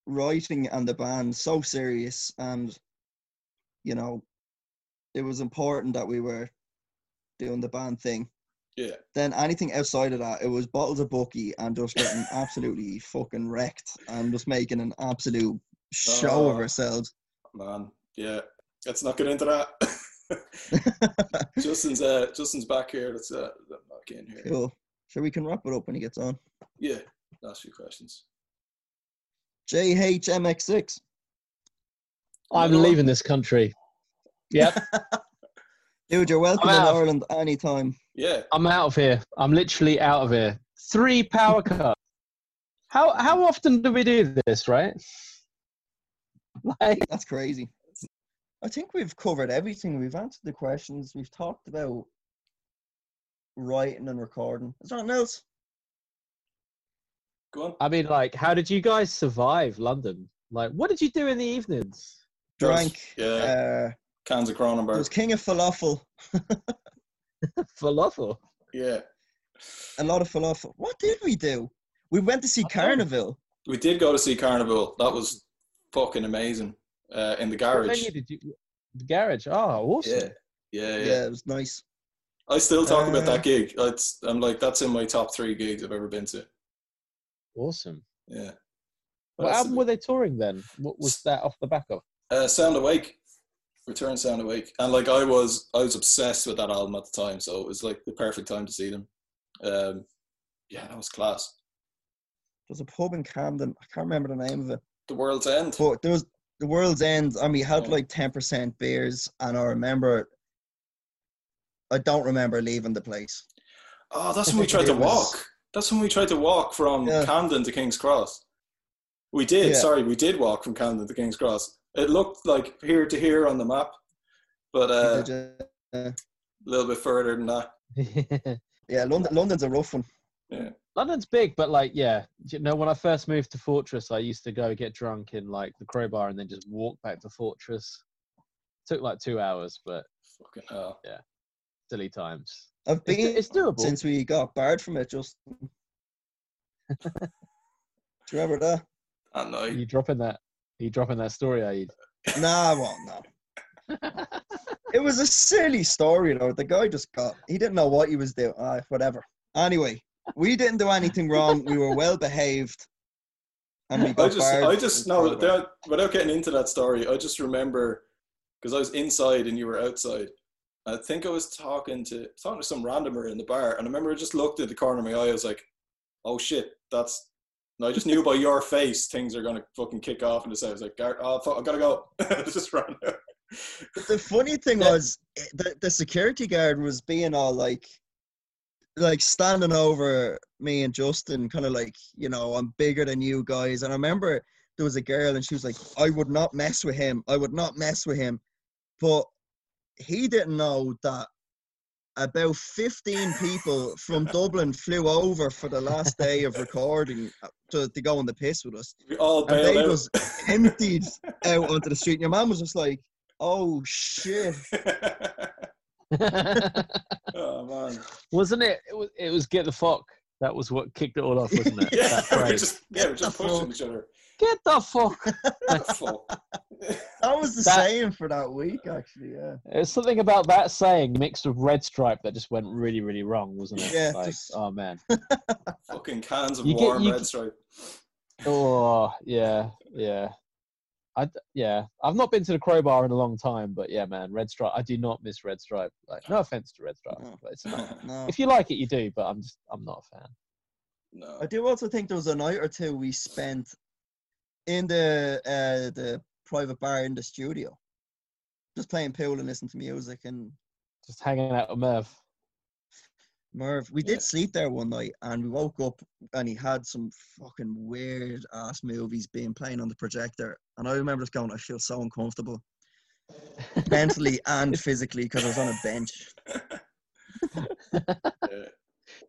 writing and the band so serious, and you know, it was important that we were doing the band thing. yeah, Then anything outside of that, it was bottles of Bucky and just getting absolutely fucking wrecked and just making an absolute show of Oh. ourselves. man, yeah. let's not get into that. Justin's uh, Justin's back here. Let's uh, back in here. cool. Sure, we can wrap it up when he gets on. Yeah, last few questions. JHMX6. I'm leaving this country. Yep, Dude, you're welcome in out. Ireland anytime. Yeah, I'm out of here. I'm literally out of here. Three power cuts. How how often do we do this, right? Like, That's crazy. I think we've covered everything. We've answered the questions. We've talked about writing and recording. Is there anything else? Go on. I mean, like, how did you guys survive London? Like, what did you do in the evenings? Drank. Yeah, Uh, cans of there Kronenbourg. was King of Falafel. Falafel. Yeah, A lot of falafel. What did we do? We went to see I don't know. Karnivool. we did go to see Karnivool. That was fucking amazing. Uh, in the garage. you? The garage. Oh, awesome. Yeah, yeah, Yeah, yeah. it was nice. I still talk about Uh, that gig. It's, I'm like, that's in my top three gigs I've ever been to. Awesome. Yeah. What album did were they touring then? What was that off the back of? Uh, Sound Awake, Return Sound Awake, and like I was, I was obsessed with that album at the time, so it was like the perfect time to see them. Um, yeah, that was class. There's a pub in Camden. I can't remember the name of it. The World's End. But there was the World's End, and we had Yeah. like 10% beers. And I remember, I don't remember leaving the place. Oh, that's when we tried to it was- walk. That's when we tried to walk from Yeah. Camden to King's Cross. We did. Yeah. Sorry, we did walk from Camden to King's Cross. It looked like here to here on the map, but uh, Did you- a little bit further than that. yeah, London, London's a rough one. Yeah. London's big, but like, yeah, you know, when I first moved to Fortress, I used to go get drunk in like the Crobar and then just walk back to Fortress. Took like two hours, but Fucking hell. Yeah, silly times. I've been it's doable. since we got barred from it. Just do you remember that? At Are night. you dropping that? Are you dropping that story? Are you? Nah, well, no. It was a silly story though. The guy just got he didn't know what he was doing. Ah, whatever. Anyway, we didn't do anything wrong. We were well behaved. And we got I just, I just from no. Without, without getting into that story, I just remember because I was inside and you were outside. I think I was talking to talking to some randomer in the bar, and I remember I just looked at the corner of my eye. I was like, "Oh shit, that's." And I just knew by your face things are gonna fucking kick off, and I was like, "Gar- "Oh fuck, I gotta go." I just ran out. The funny thing Yeah. was eh, the, the security guard was being all like like standing over me and Justin, kind of like, you know, I'm bigger than you guys. And I remember there was a girl and she was like, I would not mess with him. I would not mess with him. But he didn't know that about 15 people from Dublin flew over for the last day of recording uh, to, to go on the piss with us. We all And they out. just emptied out onto the street. And your mom was just like, oh shit. oh man. wasn't it? It was, it was get the fuck. That was what kicked it all off, wasn't it? Yeah, that we're just yeah, we're just pushing fuck. each other. Get the fuck. Fuck. That was the That- saying for that week, actually. Yeah. There's something about that saying mixed with Red Stripe that just went really, really wrong, wasn't it? Yeah, Like, just- oh man. Fucking cans of You get- warm you red get- stripe. Oh yeah, yeah. I d- yeah. I've not been to the Crobar in a long time, but yeah, man, Red Stripe. I do not miss Red Stripe. Like, no offense to Red Stripe, No. but it's not. No. If you like it, you do. But I'm just, I'm not a fan. no. I do also think there was a night or two we spent in the uh, the private bar in the studio, just playing pool and listening to music. And Just hanging out with Merv. Merv, we did Yeah. sleep there one night, and we woke up and he had some fucking weird ass movies being playing on the projector. And I remember just going, I feel so uncomfortable mentally and physically because I was on a bench. Yeah.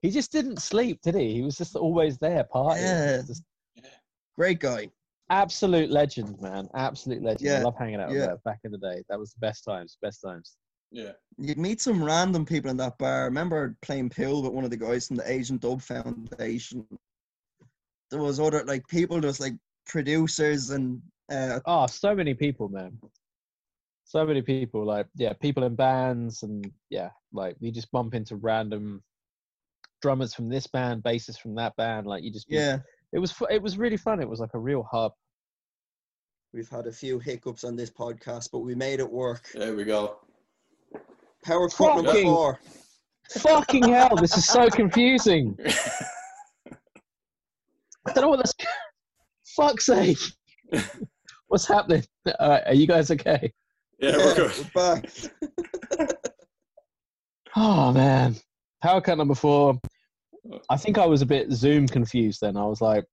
He just didn't sleep, did he? He was just always there, partying. Yeah. Just Great guy. absolute legend, man. Absolute legend. I Yeah, love hanging out with yeah. Merv back in the day. That was the best times. Best times. Yeah. You'd meet some random people in that bar. I remember playing pool with one of the guys from the Asian Dub Foundation. There was other like people, just like producers and uh, Oh, so many people, man. So many people, like yeah, people in bands, and yeah, like you just bump into random drummers from this band, bassists from that band. Like you just, be- yeah, it was it was really fun. It was like a real hub. We've had a few hiccups on this podcast, but we made it work. There we go. Power cut number Fucking- four. Fucking hell, this is so confusing. I don't know what that's. Fuck's sake. What's happening? All right, are you guys okay? Yeah, we're good. we're back. Oh man, power cut number four. I think I was a bit Zoom confused then. I was like,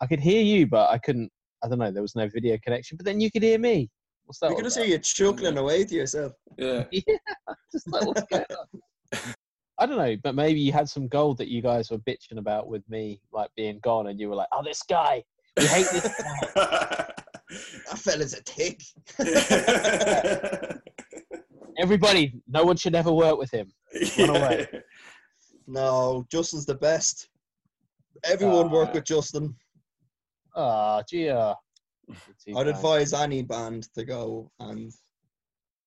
I could hear you, but I couldn't. I don't know. There was no video connection, but then you could hear me. What's that? We all can just about? hear you chuckling away to yourself. Yeah. Yeah, just like what's going on? I don't know, but maybe you had some gold that you guys were bitching about with me, like being gone, and you were like, "Oh, this guy, we hate this guy." That fella's a tick. Everybody, no one should ever work with him. Run away. no, Justin's the best. Everyone work Ah. with Justin. Ah, gee, uh, I'd advise any band to go and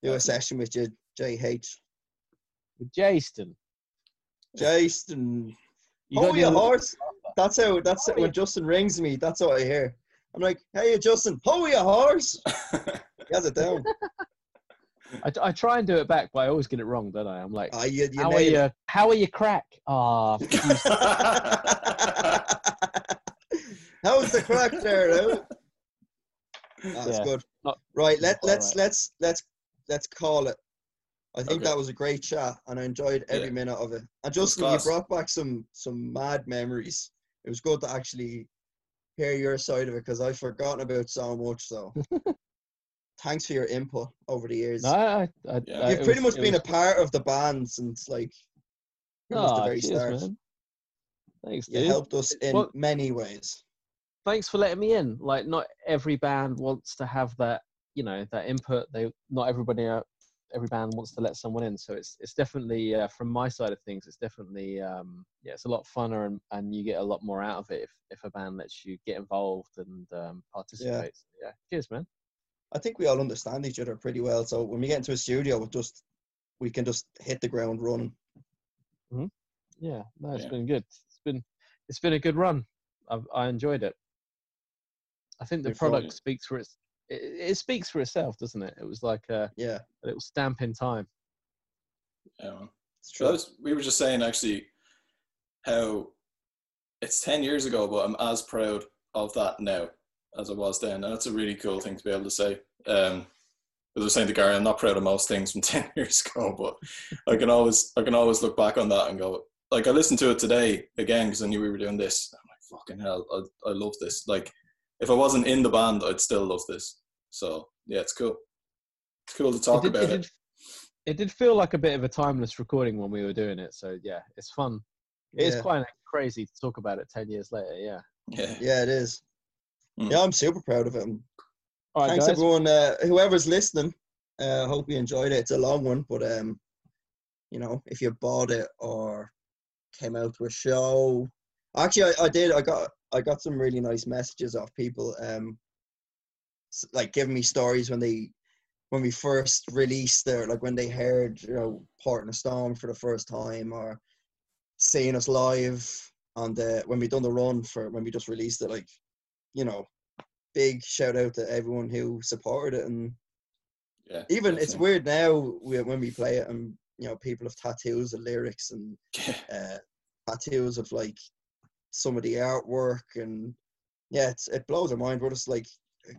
do a session with you, JH. with Jason. Jason, You hold gotta your a- horse. That's how. That's Oh, it. when. Justin rings me. That's what I hear. I'm like, "Hey, Justin, hold your horse." He has it down. I, I try and do it back, but I always get it wrong, don't I? I'm like, Ah, you, you how are you? How are you? Crack? Ah, it. How's the crack there? Now? That's Yeah. good. Not- right, let let's alright. let's let's let's call it. I think Okay. that was a great chat, and I enjoyed every Yeah. minute of it. And Justin, you brought back some some mad memories. It was good to actually hear your side of it because I've forgotten about so much. So, thanks for your input over the years. no, I, I, Yeah. You've pretty was- much been was- a part of the band since like pretty much the very cheers, start. man. Thanks, You dude. helped us in Well- many ways. Thanks for letting me in. Like, not every band wants to have that, you know, that input. They not everybody, uh, every band wants to let someone in. So it's it's definitely uh, from my side of things. It's definitely um, yeah, it's a lot funner and, and you get a lot more out of it if, if a band lets you get involved and um, participate. Yeah. cheers, man. I think we all understand each other pretty well. So when we get into a studio, we just we can just hit the ground running. Yeah, no, it's Yeah. been good. It's been it's been a good run. I've, I enjoyed it. I think the Look forward product speaks for its. It, it speaks for itself, doesn't it? It was like a, Yeah, a little stamp in time. Yeah, it's true. that was, we were just saying actually how it's 10 years ago, but I'm as proud of that now as I was then. And that's a really cool thing to be able to say. Um, as I was saying to Gary, I'm not proud of most things from 10 years ago, but I can always, I can always look back on that and go, like, I listened to it today again because I knew we were doing this. I'm like, fucking hell, I, I love this. Like, if I wasn't in the band, I'd still love this. So, yeah, it's cool. It's cool to talk it did, about it it. did, it did feel like a bit of a timeless recording when we were doing it. So yeah, it's fun. It's Yeah. quite crazy to talk about it ten years later. Yeah. Yeah. Yeah, it is. Mm. Yeah, I'm super proud of it. And All right, Thanks guys. everyone, uh, whoever's listening. Uh, hope you enjoyed it. It's a long one, but um, you know, if you bought it or came out to a show, actually, I, I did. I got I got some really nice messages off people, um, like giving me stories when they when we first released their like when they heard you know Port in a Storm for the first time or seeing us live on the when we done the run for when we just released it like you know big shout out to everyone who supported it and Yeah. even it's weird now when we play it and you know people have tattoos of lyrics and Yeah. uh, tattoos of like some of the artwork and yeah it's, it blows our mind we're just like a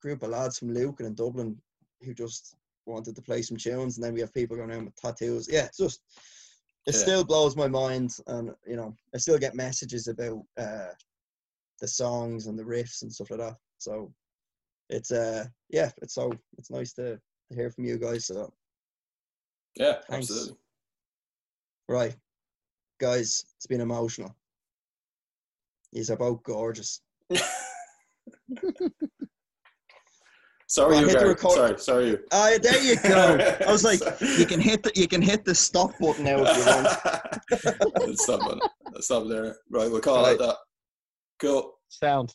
group of lads from Lucan and in Dublin who just wanted to play some tunes and then we have people going around with tattoos yeah it's just it Yeah. still blows my mind and you know I still get messages about uh the songs and the riffs and stuff like that so it's uh yeah it's so it's nice to, to hear from you guys so Yeah, Thanks. absolutely. Right. Guys, it's been emotional. He's about gorgeous. Sorry, Go on, you hit the record- Sorry, sorry, you. Ah, there you go. I was like, you can hit the you can hit the stop button now if you want. Stop it. Stop there. Right, we'll call Right. it that. Cool. Sound.